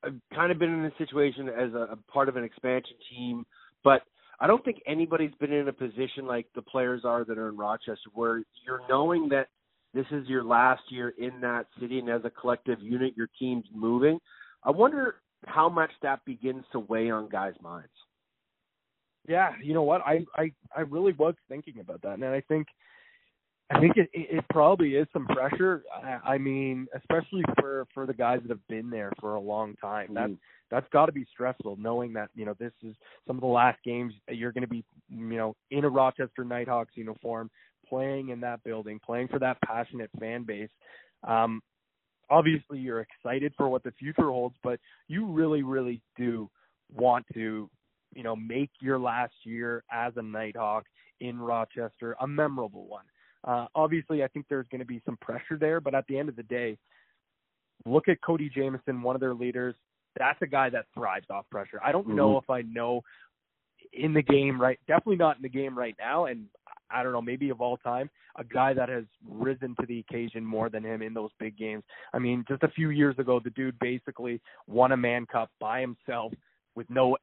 I've kind of been in this situation as a, a part of an expansion team, but I don't think anybody's been in a position like the players are that are in Rochester, where you're knowing that this is your last year in that city, and as a collective unit, your team's moving. I wonder how much that begins to weigh on guys' minds. Yeah, you know what? I I I really was thinking about that, and I think I think it, it, probably is some pressure. I, I mean, especially for for the guys that have been there for a long time. That's Mm. that's got to be stressful, knowing that you know this is some of the last games you're going to be, you know, in a Rochester Knighthawks uniform, playing in that building, playing for that passionate fan base. Um, obviously, you're excited for what the future holds, but you really, really do want to, you know, make your last year as a Knighthawk in Rochester a memorable one. Uh, obviously, I think there's going to be some pressure there, but at the end of the day, look at Cody Jamieson, one of their leaders. That's a guy that thrives off pressure. I don't know Mhm. if I know in the game right, definitely not in the game right now, and I don't know, maybe of all time, a guy that has risen to the occasion more than him in those big games. I mean, just a few years ago, the dude basically won a Mann Cup by himself with no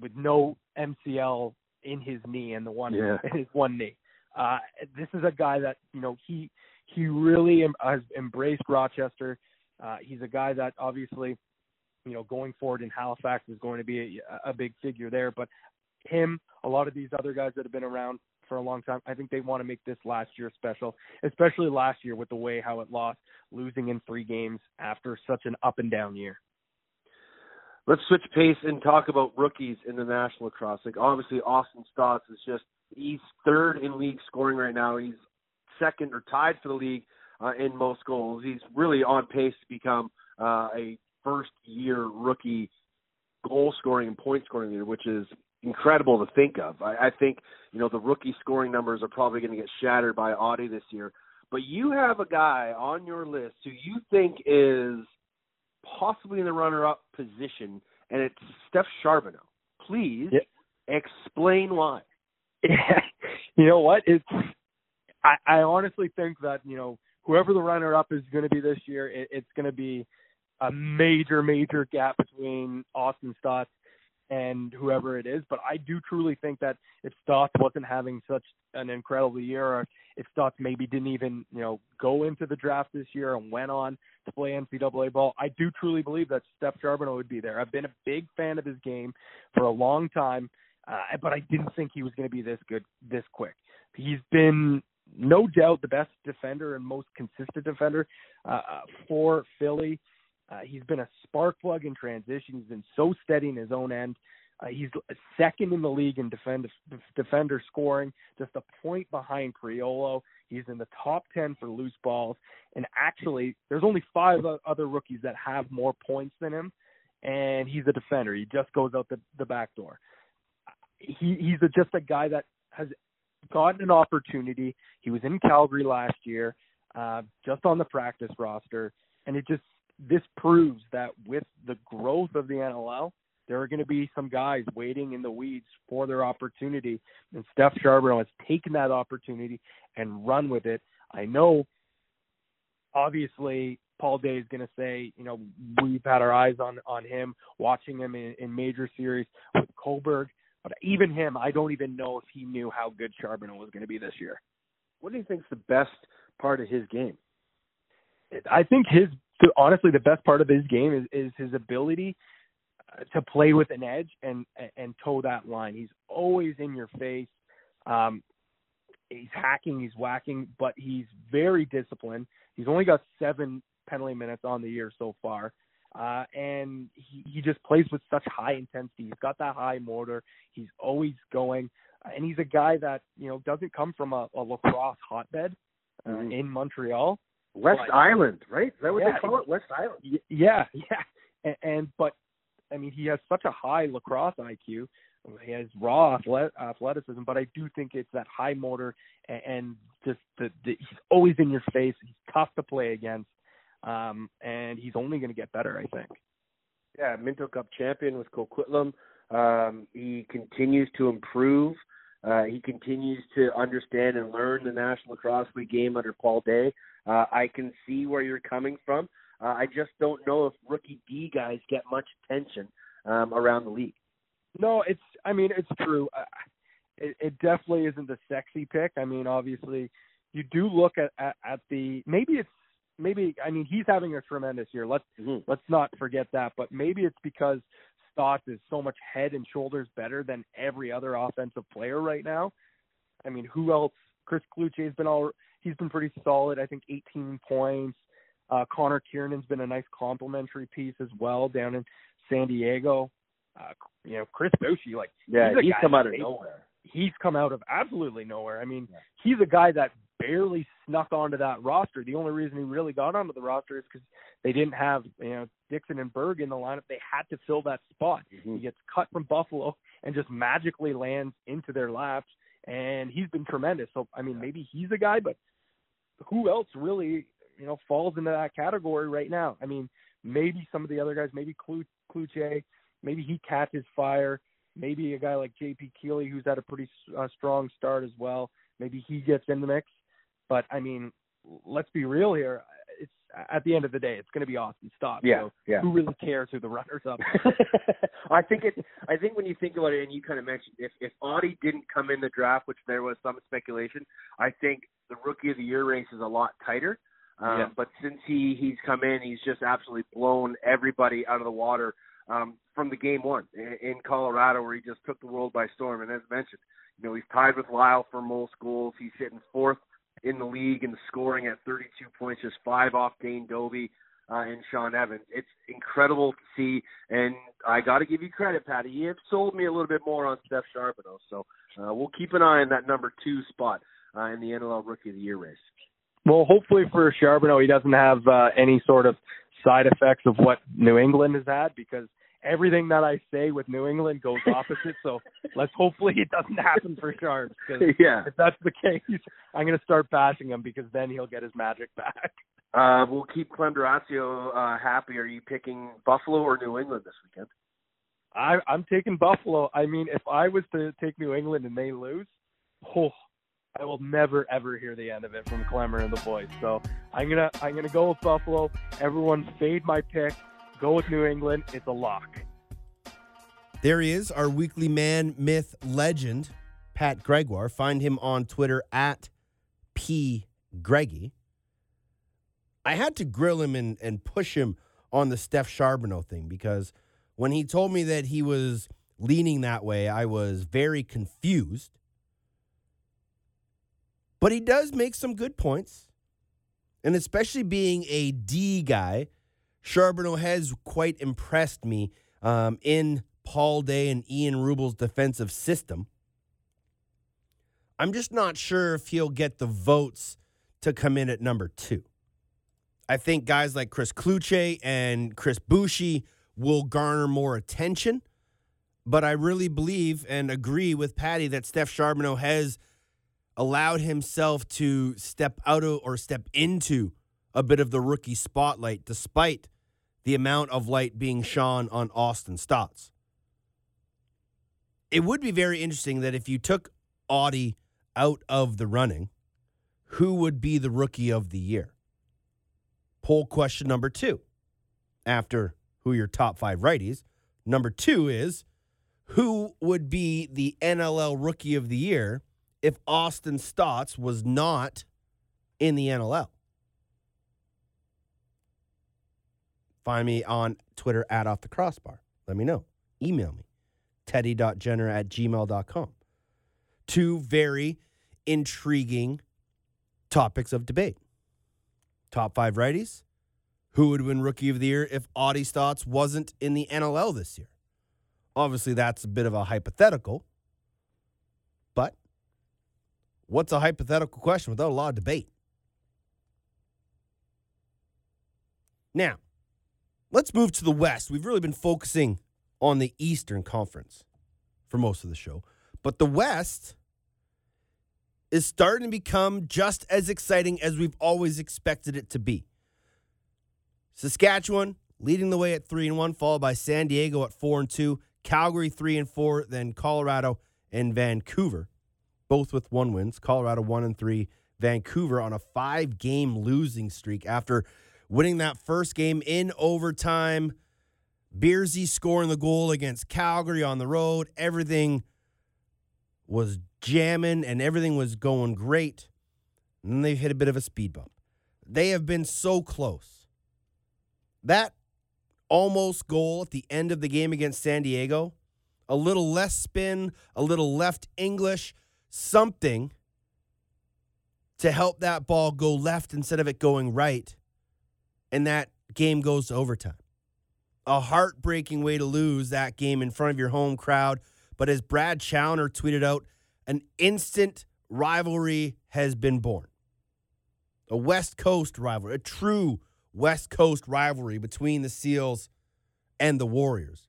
with no MCL in his knee and the one Yeah. in his one knee. Uh, this is a guy that you know he he really em- has embraced Rochester. Uh, he's a guy that obviously, you know, going forward in Halifax is going to be a, a big figure there. But him, a lot of these other guys that have been around for a long time, I think they want to make this last year special, especially last year with the way how it lost, losing in three games after such an up and down year. Let's switch pace and talk about rookies in the National Lacrosse League. Obviously, Austin Staats is just he's third in league scoring right now. He's second or tied for the league uh, in most goals. He's really on pace to become uh, a first year rookie goal scoring and point scoring leader, which is incredible to think of. I, I think you know the rookie scoring numbers are probably going to get shattered by Audie this year. But you have a guy on your list who you think is possibly in the runner-up position, and it's Steph Charbonneau. Please explain why. you know what? It's I, I honestly think that you know whoever the runner up is going to be this year, it, it's going to be a major, major gap between Austin Staats and whoever it is. But I do truly think that if Staats wasn't having such an incredible year, or if Staats maybe didn't even you know go into the draft this year and went on to play NCAA ball, I do truly believe that Steph Charbonneau would be there. I've been a big fan of his game for a long time, uh, but I didn't think he was going to be this good this quick. He's been no doubt the best defender and most consistent defender uh, for Philly. Uh, he's been a spark plug in transition. He's been so steady in his own end. Uh, he's second in the league in defend, defender scoring, just a point behind Criollo. He's in the top 10 for loose balls. And actually, there's only five other rookies that have more points than him. And he's a defender. He just goes out the, the back door. He, he's a, just a guy that has gotten an opportunity. He was in Calgary last year, uh, just on the practice roster. And it just, this proves that with the growth of the NLL, there are going to be some guys waiting in the weeds for their opportunity. And Steph Charbonneau has taken that opportunity and run with it. I know, obviously, Paul Day is going to say, you know, we've had our eyes on on him, watching him in, in major series with Colberg. But even him, I don't even know if he knew how good Charbonneau was going to be this year. What do you think's the best part of his game? I think his honestly the best part of his game is is his ability uh, to play with an edge and and toe that line. He's always in your face. Um, he's hacking, he's whacking, but he's very disciplined. He's only got seven penalty minutes on the year so far. Uh, and he, he just plays with such high intensity. He's got that high motor. He's always going, uh, and he's a guy that you know doesn't come from a, a lacrosse hotbed uh, Mhm. in Montreal. West But- Island, right? Is that what Yeah, they call it? West Island. Yeah, yeah, and, and but I mean, he has such a high lacrosse IQ. He has raw athleticism, but I do think it's that high motor and, and just the, the he's always in your face. He's tough to play against, um, and he's only going to get better. I think. Yeah, Minto Cup champion with Coquitlam. Um, he continues to improve. Uh, he continues to understand and learn the National Lacrosse League game under Paul Day. Uh, I can see where you're coming from. Uh, I just don't know if rookie D guys get much attention um, around the league. No, it's. I mean, it's true. Uh, it, it definitely isn't the sexy pick. I mean, obviously, you do look at, at at the maybe it's maybe. I mean, he's having a tremendous year. Let's Mm-hmm. let's not forget that. But maybe it's because Staats is so much head and shoulders better than every other offensive player right now. I mean, who else? Chris Kluche has been all. He he's been pretty solid. I think 18 points. Uh, Connor Kearnan's been a nice complimentary piece as well down in San Diego. Uh, you know, Chris Boushy, like Yeah, a he's come out of they- nowhere. He's come out of absolutely nowhere. I mean, he's a guy that barely snuck onto that roster. The only reason he really got onto the roster is because they didn't have you know Dixon and Berg in the lineup. They had to fill that spot. Mm-hmm. He gets cut from Buffalo and just magically lands into their laps, and he's been tremendous. So I mean, maybe he's a guy, but who else really you know falls into that category right now? I mean, maybe some of the other guys, maybe Cluche, maybe he catches fire. Maybe a guy like J.P. Keeley, who's had a pretty uh, strong start as well. Maybe he gets in the mix. But I mean, let's be real here. At the end of the day, it's going to be Austin Staats. Yeah, so yeah. Who really cares who the runners up? I think it. I think when you think about it, and you kind of mentioned if if Audie didn't come in the draft, which there was some speculation, I think the rookie of the year race is a lot tighter. Um, Yeah. But since he he's come in, he's just absolutely blown everybody out of the water um, from the game one in, in Colorado, where he just took the world by storm. And as mentioned, you know he's tied with Lyle for most goals. He's hitting fourth in the league in scoring at 32 points, just five off Dane Dobbie uh, and Shawn Evans. It's incredible to see, and I got to give you credit, Patty. You have sold me a little bit more on Steph Charbonneau, so uh, we'll keep an eye on that number two spot uh, in the NLL Rookie of the Year race. Well, hopefully for Charbonneau, he doesn't have uh, any sort of side effects of what New England has had because everything that I say with New England goes opposite. so let's hopefully it doesn't happen for Sharp. 'cause Yeah. If that's the case, I'm going to start bashing him because then he'll get his magic back. Uh, we'll keep Clem DiRuscio uh, happy. Are you picking Buffalo or New England this weekend? I, I'm taking Buffalo. I mean, if I was to take New England and they lose, oh, I will never ever hear the end of it from Clemmer and the boys. So I'm gonna I'm gonna go with Buffalo. Everyone fade my pick. Go with New England. It's a lock. There he is, our weekly man, myth, legend, Pat Gregoire. Find him on Twitter at P Greggy. I had to grill him and, and push him on the Steph Charbonneau thing because when he told me that he was leaning that way, I was very confused. But he does make some good points. And especially being a D guy, Charbonneau has quite impressed me um, in Paul Day and Ian Rubel's defensive system. I'm just not sure if he'll get the votes to come in at number two. I think guys like Chris Kluche and Chris Boushy will garner more attention, but I really believe and agree with Patty that Steph Charbonneau has allowed himself to step out of or step into a bit of the rookie spotlight despite the amount of light being shone on Austin Staats. It would be very interesting that if you took Audie out of the running, who would be the rookie of the year? Poll question number two. After who your top five righties, number two is who would be the NLL rookie of the year if Austin Staats was not in the NLL? Find me on Twitter at off the crossbar. Let me know. Email me. Teddy.jenner at gmail.com. Two very intriguing topics of debate. Top five righties. Who would win Rookie of the Year if Audie Staats wasn't in the NLL this year? Obviously, that's a bit of a hypothetical. But what's a hypothetical question without a lot of debate? Now, let's move to the West. We've really been focusing on the Eastern Conference for most of the show, but the West is starting to become just as exciting as we've always expected it to be. Saskatchewan leading the way at 3 and 1 followed by San Diego at 4 and 2, Calgary 3 and 4, then Colorado and Vancouver both with one wins. Colorado 1 and 3, Vancouver on a 5-game losing streak after winning that first game in overtime. Beersy scoring the goal against Calgary on the road. Everything was jamming and everything was going great. And then they've hit a bit of a speed bump. They have been so close. That almost goal at the end of the game against San Diego, a little less spin, a little left English, something to help that ball go left instead of it going right. And that game goes to overtime. A heartbreaking way to lose that game in front of your home crowd. But as Brad Chowner tweeted out, an instant rivalry has been born. A West Coast rivalry, a true West Coast rivalry between the Seals and the Warriors.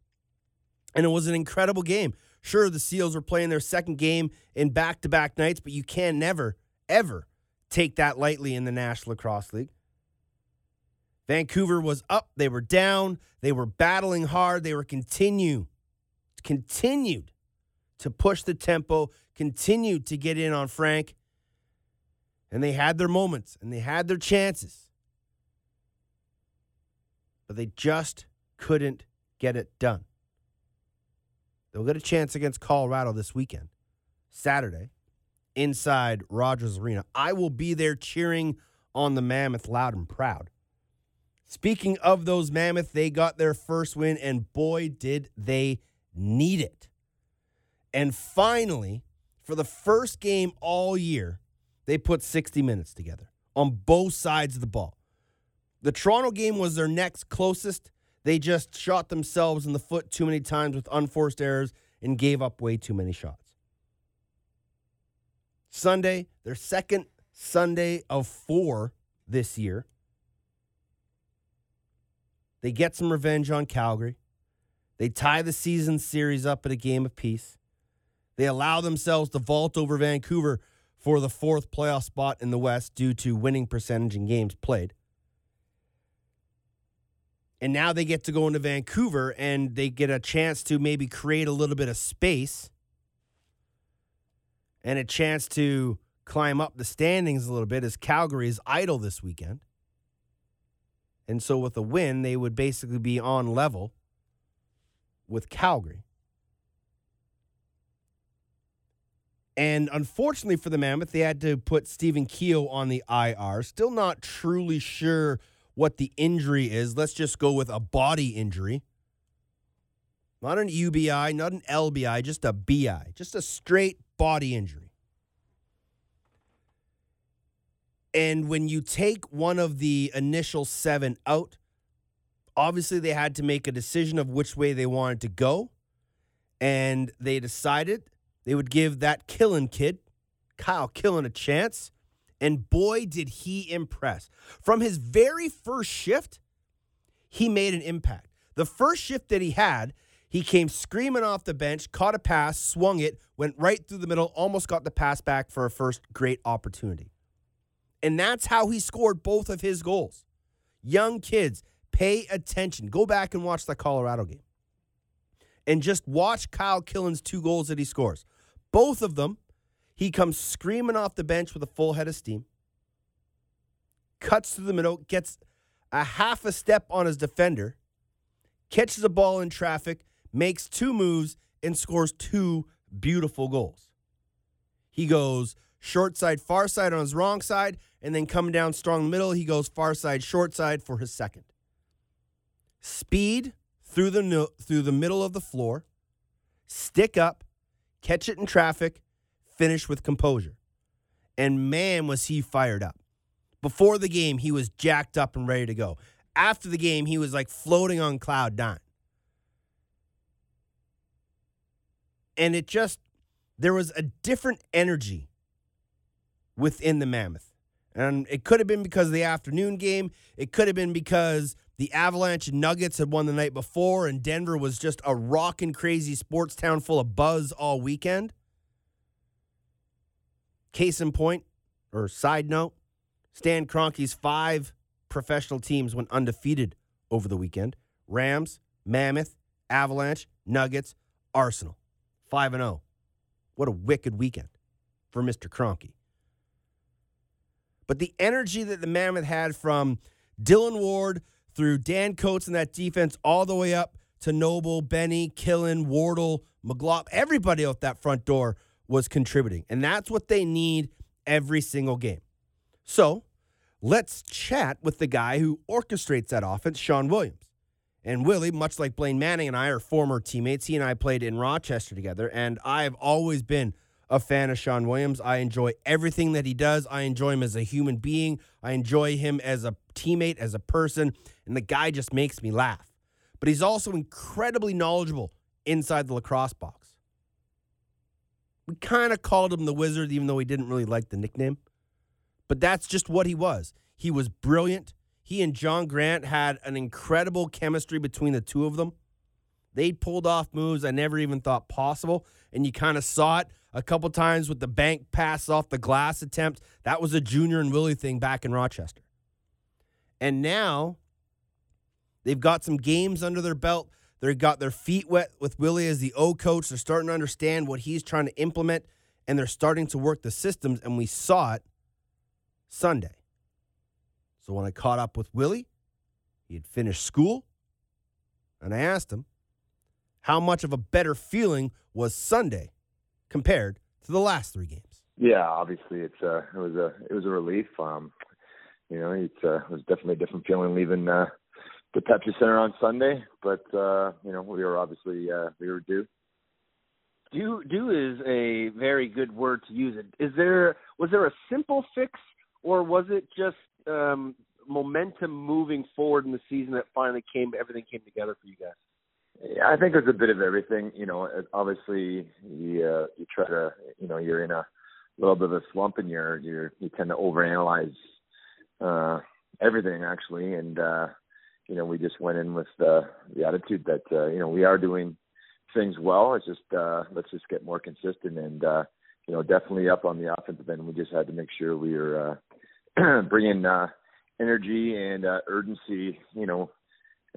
And it was an incredible game. Sure, the Seals were playing their second game in back to back nights, but you can never, ever take that lightly in the National Lacrosse League. Vancouver was up, they were down, they were battling hard, they were continue, continued to push the tempo, continued to get in on Frank. And they had their moments and they had their chances. But they just couldn't get it done. They'll get a chance against Colorado this weekend, Saturday, inside Rogers Arena. I will be there cheering on the Mammoth loud and proud. Speaking of those Mammoth, they got their first win, and boy, did they need it. And finally, for the first game all year, they put 60 minutes together on both sides of the ball. The Toronto game was their next closest. They just shot themselves in the foot too many times with unforced errors and gave up way too many shots. Sunday, their second Sunday of four this year. They get some revenge on Calgary. They tie the season series up at a game apiece. They allow themselves to vault over Vancouver for the fourth playoff spot in the West due to winning percentage in games played. And now they get to go into Vancouver and they get a chance to maybe create a little bit of space and a chance to climb up the standings a little bit as Calgary is idle this weekend. And so with a win, they would basically be on level with Calgary. And unfortunately for the Mammoth, they had to put Stephen Keogh on the IR. Still not truly sure what the injury is. Let's just go with a body injury. Not an UBI, not an LBI, just a BI, just a straight body injury. And when you take one of the initial seven out, obviously they had to make a decision of which way they wanted to go. And they decided they would give that killing kid, Kyle Killen, a chance. And boy, did he impress. From his very first shift, he made an impact. The first shift that he had, he came screaming off the bench, caught a pass, swung it, went right through the middle, almost got the pass back for a first great opportunity. And that's how he scored both of his goals. Young kids, pay attention. Go back and watch the Colorado game. And just watch Kyle Killen's two goals that he scores. Both of them, he comes screaming off the bench with a full head of steam, cuts through the middle, gets a half a step on his defender, catches a ball in traffic, makes two moves, and scores two beautiful goals. He goes short side, far side on his wrong side, and then coming down strong middle, he goes far side, short side for his second. Speed through the through the middle of the floor, stick up, catch it in traffic, finish with composure. And man, was he fired up. Before the game, he was jacked up and ready to go. After the game, he was like floating on cloud nine. And it just, there was a different energy within the Mammoth. And it could have been because of the afternoon game. It could have been because the Avalanche Nuggets had won the night before, and Denver was just a rockin' crazy sports town full of buzz all weekend. Case in point, or side note, Stan Kroenke's five professional teams went undefeated over the weekend Rams, Mammoth, Avalanche, Nuggets, Arsenal. 5 and 0. What a wicked weekend for Mr. Kroenke. But the energy that the Mammoth had from Dillon Ward through Dan Coates and that defense all the way up to Noble, Benny, Killen, Wardle, McLaughlin, everybody out that front door was contributing. And that's what they need every single game. So let's chat with the guy who orchestrates that offense, Shawn Williams. And Willie, much like Blaine Manning and I are former teammates, he and I played in Rochester together, and I've always been a fan of Shawn Williams. I enjoy everything that he does. I enjoy him as a human being. I enjoy him as a teammate, as a person, and the guy just makes me laugh. But he's also incredibly knowledgeable inside the lacrosse box. We kind of called him the wizard, even though we didn't really like the nickname. But that's just what he was. He was brilliant. He and John Grant had an incredible chemistry between the two of them. They pulled off moves I never even thought possible. And you kind of saw it a couple times with the bank pass off the glass attempt. That was a Junior and Willie thing back in Rochester. And now they've got some games under their belt. They've got their feet wet with Willie as the O coach. They're starting to understand what he's trying to implement, and they're starting to work the systems. And we saw it Sunday. So when I caught up with Willie, he had finished school, and I asked him how much of a better feeling was Sunday compared to the last three games. Yeah, obviously it's uh it was a it was a relief. Um, you know, it's uh, it was definitely a different feeling leaving uh, the Pepsi Center on Sunday, but uh, you know we were obviously uh, we were due. Do do is a very good word to use. It is there was there a simple fix or was it just um, momentum moving forward in the season that finally came everything came together for you guys? I think it's a bit of everything. You know, obviously you uh, you try to you know you're in a little bit of a slump and you're you're you tend to overanalyze uh, everything actually, and uh, you know we just went in with the the attitude that uh, you know we are doing things well. It's just uh, let's just get more consistent and uh, you know definitely up on the offensive end. We just had to make sure we were uh, bringing uh, energy and uh, urgency. You know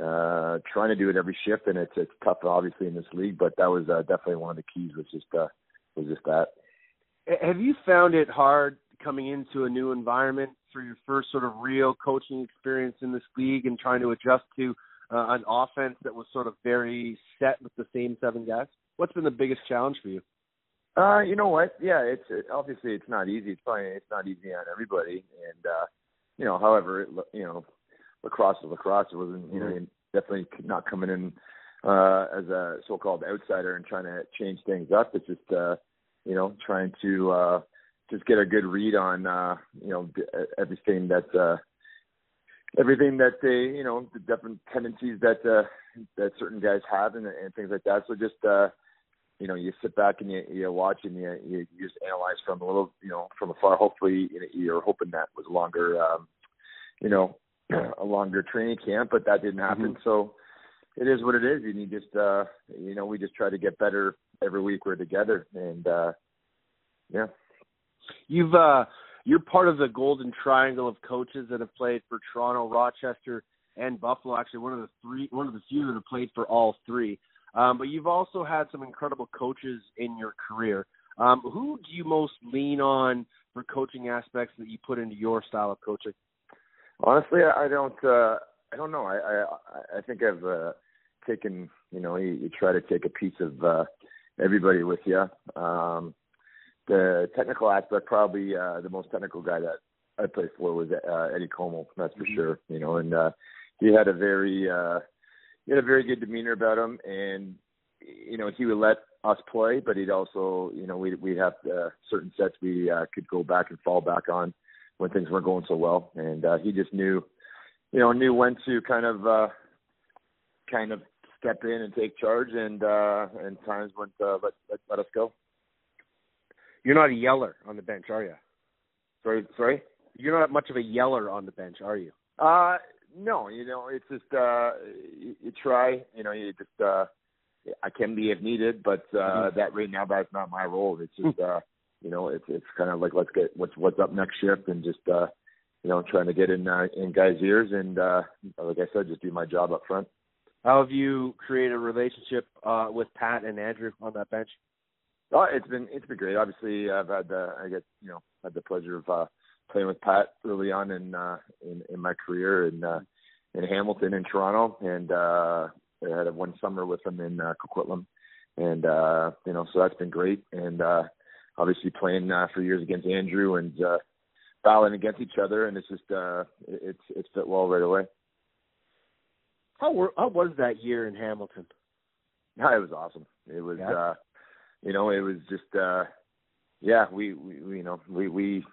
uh trying to do it every shift and it's it's tough obviously in this league but that was uh, definitely one of the keys was just uh was just that Have you found it hard coming into a new environment for your first sort of real coaching experience in this league and trying to adjust to uh, an offense that was sort of very set with the same seven guys? What's been the biggest challenge for you? uh you know what yeah it's it, obviously it's not easy it's probably it's not easy on everybody and uh you know however it, you know lacrosse is lacrosse. It wasn't you know definitely not coming in uh as a so-called outsider and trying to change things up. It's just uh you know trying to uh just get a good read on uh you know everything that uh everything that they you know the different tendencies that uh that certain guys have and, and things like that. So just uh you know you sit back and you you watch and you you, just analyze from a little you know from afar. Hopefully you know, you're hoping that was longer um you know a longer training camp but that didn't happen so it is what it is and you just uh you know we just try to get better every week we're together and uh yeah You've uh you're part of the golden triangle of coaches that have played for Toronto, Rochester, and Buffalo. Actually, one of the three, one of the few that have played for all three. Um, but you've also had some incredible coaches in your career. Um, who do you most lean on for coaching aspects that you put into your style of coaching? Honestly, I don't. uh I don't know. I I I think I've uh, taken. You know, you, you try to take a piece of uh, everybody with you. Um, the technical aspect, probably uh, the most technical guy that I played for was uh, Eddie Comeau. That's for sure. You know, and uh, he had a very uh, he had a very good demeanor about him, and you know he would let us play, but he'd also, you know, we we have uh, certain sets we uh, could go back and fall back on when things weren't going so well, and uh, he just knew, you know, knew when to kind of uh, kind of step in and take charge, and uh, and times when to let, let let us go. You're not a yeller on the bench, are you? Sorry, sorry. You're not much of a yeller on the bench, are you? Uh, no, you know, it's just uh, you, you try, you know, you just uh, I can be if needed, but uh, Mhm. that right now that's not my role. It's just uh, you know, it's it's kind of like let's get what's what's up next shift and just uh, you know, trying to get in uh, in guys' ears and uh, like I said, just do my job up front. How have you created a relationship uh, with Pat and Andrew on that bench? Oh, it's been it's been great. Obviously, I've had the I get you know had the pleasure of uh, playing with Pat early on in uh, in, in my career in uh, in Hamilton in Toronto, and uh, I had one summer with him in uh, Coquitlam, and uh, you know so that's been great. And uh, obviously playing uh, for years against Andrew and uh, battling against each other, and it's just uh, it- it's it's fit well right away. How were, how was that year in Hamilton? Yeah, it was awesome. It was, Yeah. uh, you know, it was just, uh, yeah, we, we, we you know we we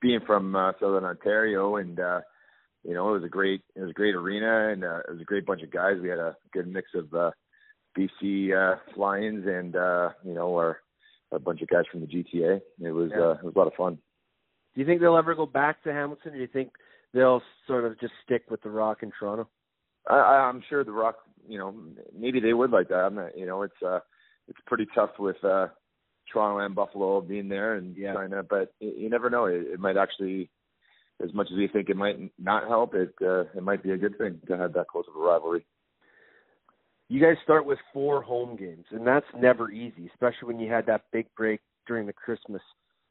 being from uh, Southern Ontario and uh, you know it was a great it was a great arena and uh, it was a great bunch of guys. We had a good mix of uh, BC uh, Lions and uh, you know our a bunch of guys from the GTA. It was Yeah. uh, it was a lot of fun. Do you think they'll ever go back to Hamilton? Or do you think they'll sort of just stick with the Rock in Toronto? I, I- I'm sure the Rock, you know, maybe they would like that. I'm not, you know, it's uh, it's pretty tough with uh, Toronto and Buffalo being there and Yeah. trying to, but you, you never know. It, it might actually, as much as we think it might not help, it uh, it might be a good thing to have that close of a rivalry. You guys start with four home games, and that's never easy, especially when you had that big break during the Christmas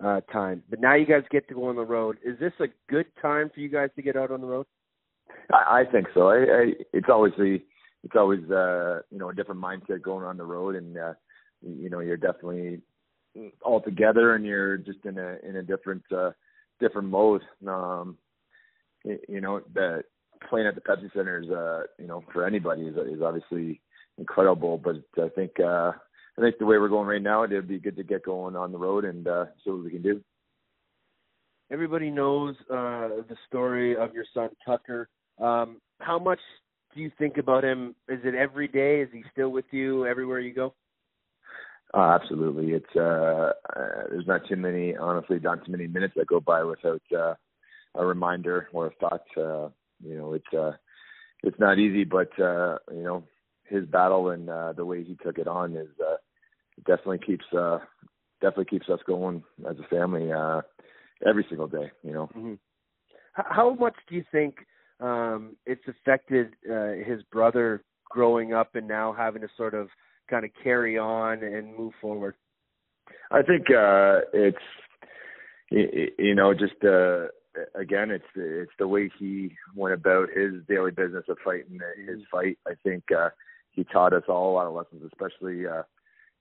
uh, time. But now you guys get to go on the road. Is this a good time for you guys to get out on the road? I, I think so. I, I it's always the it's always uh you know a different mindset going on the road, and uh, you know you're definitely all together, and you're just in a in a different uh different mode. Um, you know the playing at the Pepsi Center is uh you know for anybody is is obviously incredible, but I think uh I think the way we're going right now, it'd be good to get going on the road and uh see what we can do. Everybody knows uh, the story of your son Tucker. Um, how much do you think about him? Is it every day? Is he still with you everywhere you go? Uh, absolutely. It's uh, uh there's not too many honestly not too many minutes that go by without uh a reminder or a thought. Uh you know, it's uh it's not easy but uh you know, his battle and uh the way he took it on is uh definitely keeps uh definitely keeps us going as a family uh every single day, you know. Mm-hmm. How much do you think um, it's affected uh, his brother growing up and now having to sort of kind of carry on and move forward? I think uh it's you know just uh again it's it's the way he went about his daily business of fighting his fight. I think uh he taught us all a lot of lessons, especially uh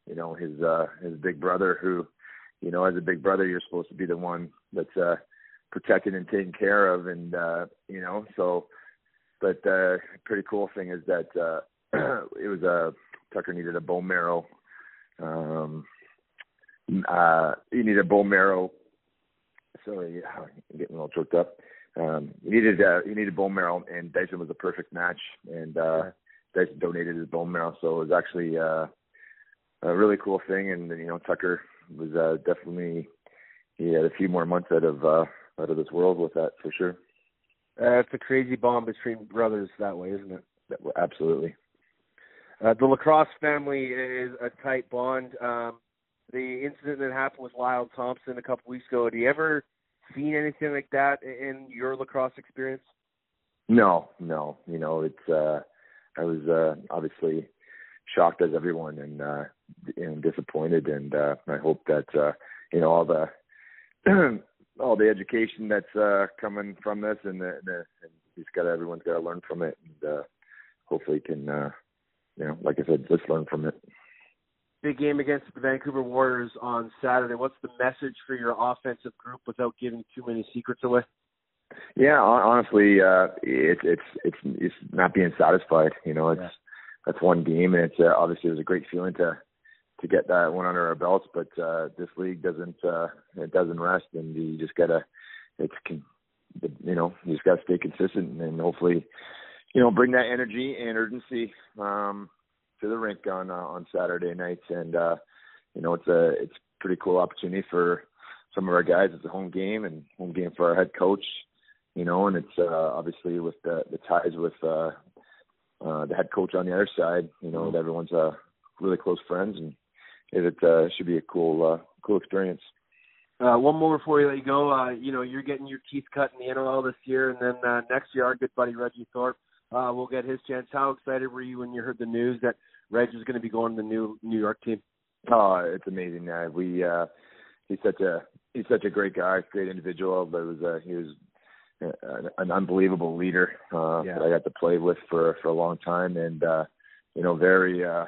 you know his uh his big brother who you know as a big brother you're supposed to be the one that's uh protected and taken care of and uh you know so but uh pretty cool thing is that uh it was a Tucker needed a bone marrow um uh he needed a bone marrow sorry I'm getting a little choked up um he needed uh he needed bone marrow and Dyson was a perfect match and uh Dyson donated his bone marrow so it was actually uh a really cool thing and you know Tucker was uh definitely he had a few more months out of uh out of this world with that for sure Uh, it's a crazy bond between brothers that way, isn't it? absolutely Uh, the lacrosse family is a tight bond. Um, the incident that happened with Lyle Thompson a couple weeks ago. Have you ever seen anything like that in your lacrosse experience? No, no. You know, it's uh I was uh obviously shocked as everyone and uh and disappointed and uh I hope that uh you know all the all the education that's uh coming from this and the, the and he's got everyone's got to learn from it and uh hopefully can uh you know like I said let's learn from it. Big game against the Vancouver Warriors on Saturday. What's the message for your offensive group without giving too many secrets away? Yeah, hon- honestly, uh, it's it's it's it's not being satisfied. You know, it's that's one game, and it's uh, obviously it was a great feeling to to get that one under our belts. But uh, this league doesn't uh, it doesn't rest, and you just gotta it's you know you just gotta stay consistent, and hopefully you know bring that energy and urgency um, to the rink on uh, on Saturday nights, and uh, you know it's a it's a pretty cool opportunity for some of our guys. It's a home game and home game for our head coach you know, and it's uh, obviously with the the ties with uh, uh, the head coach on the other side. You know, that everyone's uh, really close friends, and it uh, should be a cool uh, cool experience. Uh, one more before we let you go. Uh, you know, you're getting your teeth cut in the NLL this year, and then uh, next year, our good buddy Reggie Thorpe uh, will get his chance. How excited were you when you heard the news that Reg was going to be going to the new New York team? Oh, it's amazing. Uh, we uh, he's such a he's such a great guy, great individual. But it was uh, he was an unbelievable leader uh, Yeah. that I got to play with for for a long time, and uh, you know, very uh,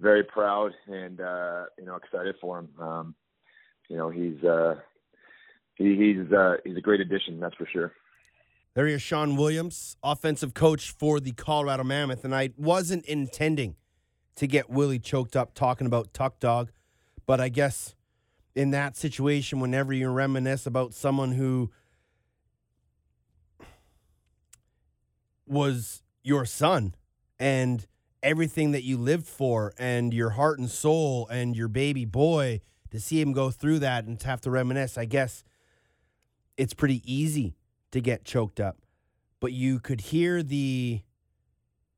very proud and uh, you know excited for him. Um, you know, he's uh, he, he's uh, he's a great addition, that's for sure. There he is, Shawn Williams, offensive coach for the Colorado Mammoth. And I wasn't intending to get Willie choked up talking about Tuck Dog, but I guess in that situation whenever you reminisce about someone who was your son and everything that you lived for and your heart and soul and your baby boy to see him go through that and to have to reminisce, I guess it's pretty easy to get choked up. But you could hear the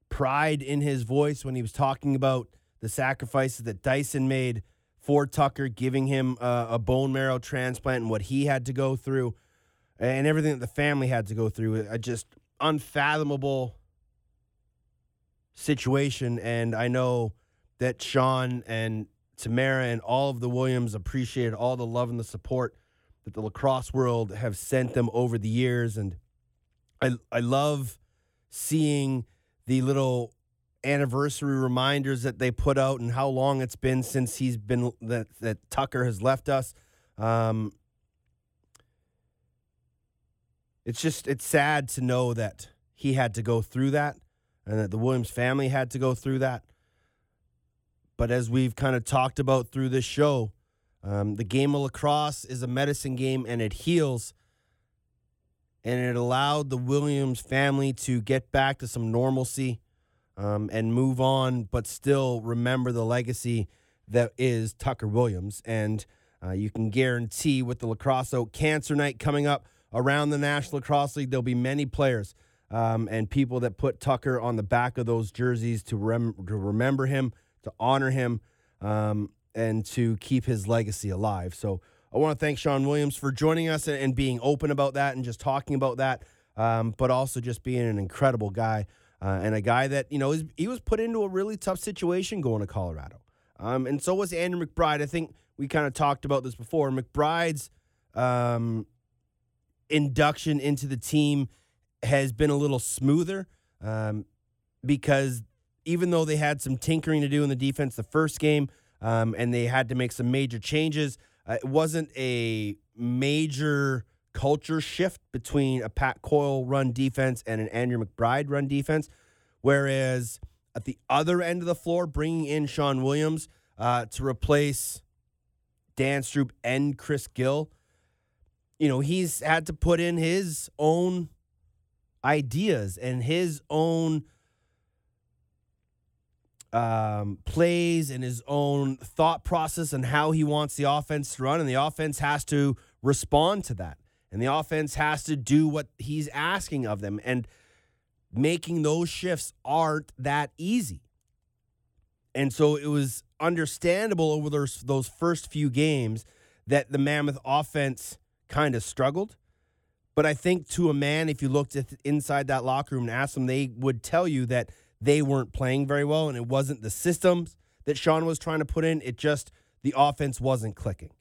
pride in his voice when he was talking about the sacrifices that Dyson made for Tucker, giving him a, a bone marrow transplant and what he had to go through and everything that the family had to go through. I just unfathomable situation. And I know that Shawn and Tamara and all of the Williams appreciated all the love and the support that the lacrosse world have sent them over the years. And I, I love seeing the little anniversary reminders that they put out and how long it's been since he's been that, that Tucker has left us. Um, it's just it's sad to know that he had to go through that and that the Williams family had to go through that. But as we've kind of talked about through this show, um, the game of lacrosse is a medicine game and it heals. And it allowed the Williams family to get back to some normalcy um, and move on, but still remember the legacy that is Tucker Williams. And uh, you can guarantee with the Lacrosse Cancer Night coming up around the National Lacrosse League, there'll be many players um, and people that put Tucker on the back of those jerseys to, rem- to remember him, to honor him, um, and to keep his legacy alive. So I want to thank Shawn Williams for joining us and, and being open about that and just talking about that, um, but also just being an incredible guy uh, and a guy that, you know, he was put into a really tough situation going to Colorado. Um, and so was Andrew McBride. I think we kind of talked about this before. McBride's um, induction into the team has been a little smoother um, because even though they had some tinkering to do in the defense the first game um, and they had to make some major changes, uh, it wasn't a major culture shift between a Pat Coyle run defense and an Andrew McBride run defense. Whereas at the other end of the floor, bringing in Shawn Williams uh, to replace Dan Stroup and Chris Gill, you know, he's had to put in his own ideas and his own um, plays and his own thought process and how he wants the offense to run. And the offense has to respond to that. And the offense has to do what he's asking of them. And making those shifts aren't that easy. And so it was understandable over those, those first few games that the Mammoth offense kind of struggled. But I think to a man, if you looked at inside that locker room and asked them, they would tell you that they weren't playing very well, and it wasn't the systems that Shawn was trying to put in. It just the offense wasn't clicking.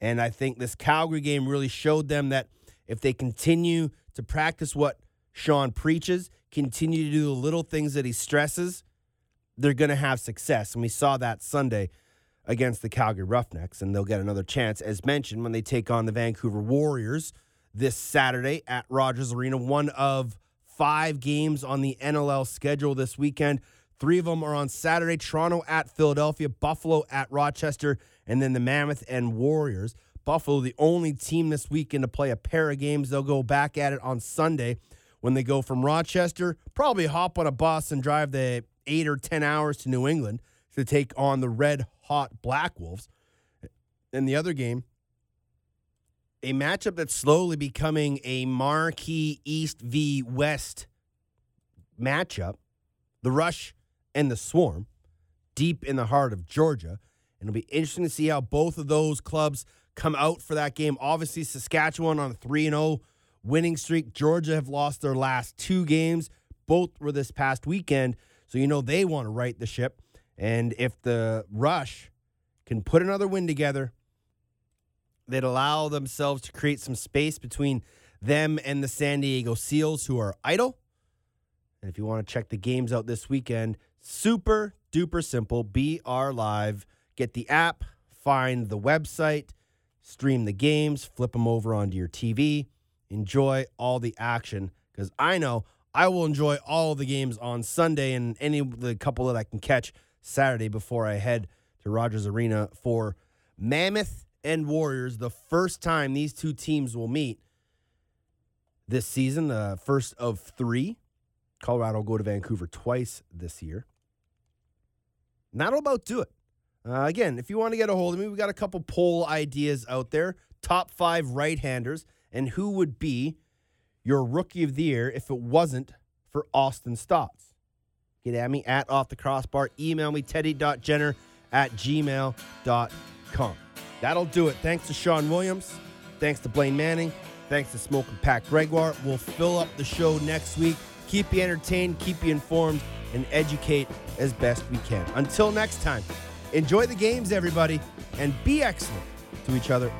And I think this Calgary game really showed them that if they continue to practice what Shawn preaches, continue to do the little things that he stresses, they're going to have success. And we saw that Sunday against the Calgary Roughnecks, and they'll get another chance, as mentioned, when they take on the Vancouver Warriors this Saturday at Rogers Arena. One of five games on the NLL schedule this weekend. Three of them are on Saturday Toronto at Philadelphia, Buffalo at Rochester, and then the Mammoth and Warriors. Buffalo, the only team this weekend to play a pair of games. They'll go back at it on Sunday when they go from Rochester, probably hop on a bus and drive the eight or 10 hours to New England to take on the red hot Black Wolves. And the other game, a matchup that's slowly becoming a marquee East v West matchup, the Rush and the Swarm, deep in the heart of Georgia. And it'll be interesting to see how both of those clubs come out for that game. Obviously, Saskatchewan on a 3 0 winning streak. Georgia have lost their last two games. Both were this past weekend. So you know they want to right the ship. And if the Rush can put another win together, that allow themselves to create some space between them and the San Diego Seals, who are idle. And if you want to check the games out this weekend, super duper simple. BR Live. Get the app, find the website, stream the games, flip them over onto your TV, enjoy all the action. Because I know I will enjoy all the games on Sunday and any the couple that I can catch Saturday before I head to Rogers Arena for Mammoth and Warriors, the first time these two teams will meet this season, the first of three. Colorado will go to Vancouver twice this year. And that'll about do it. Uh, again, if you want to get a hold of me, we got a couple poll ideas out there. Top five right handers, and who would be your rookie of the year if it wasn't for Austin Staats? Get at me at off the crossbar. Email me teddy.jenner at gmail.com. That'll do it. Thanks to Shawn Williams. Thanks to Blaine Manning. Thanks to Smoke and Pat Gregoire. We'll fill up the show next week. Keep you entertained, keep you informed, and educate as best we can. Until next time, enjoy the games, everybody, and be excellent to each other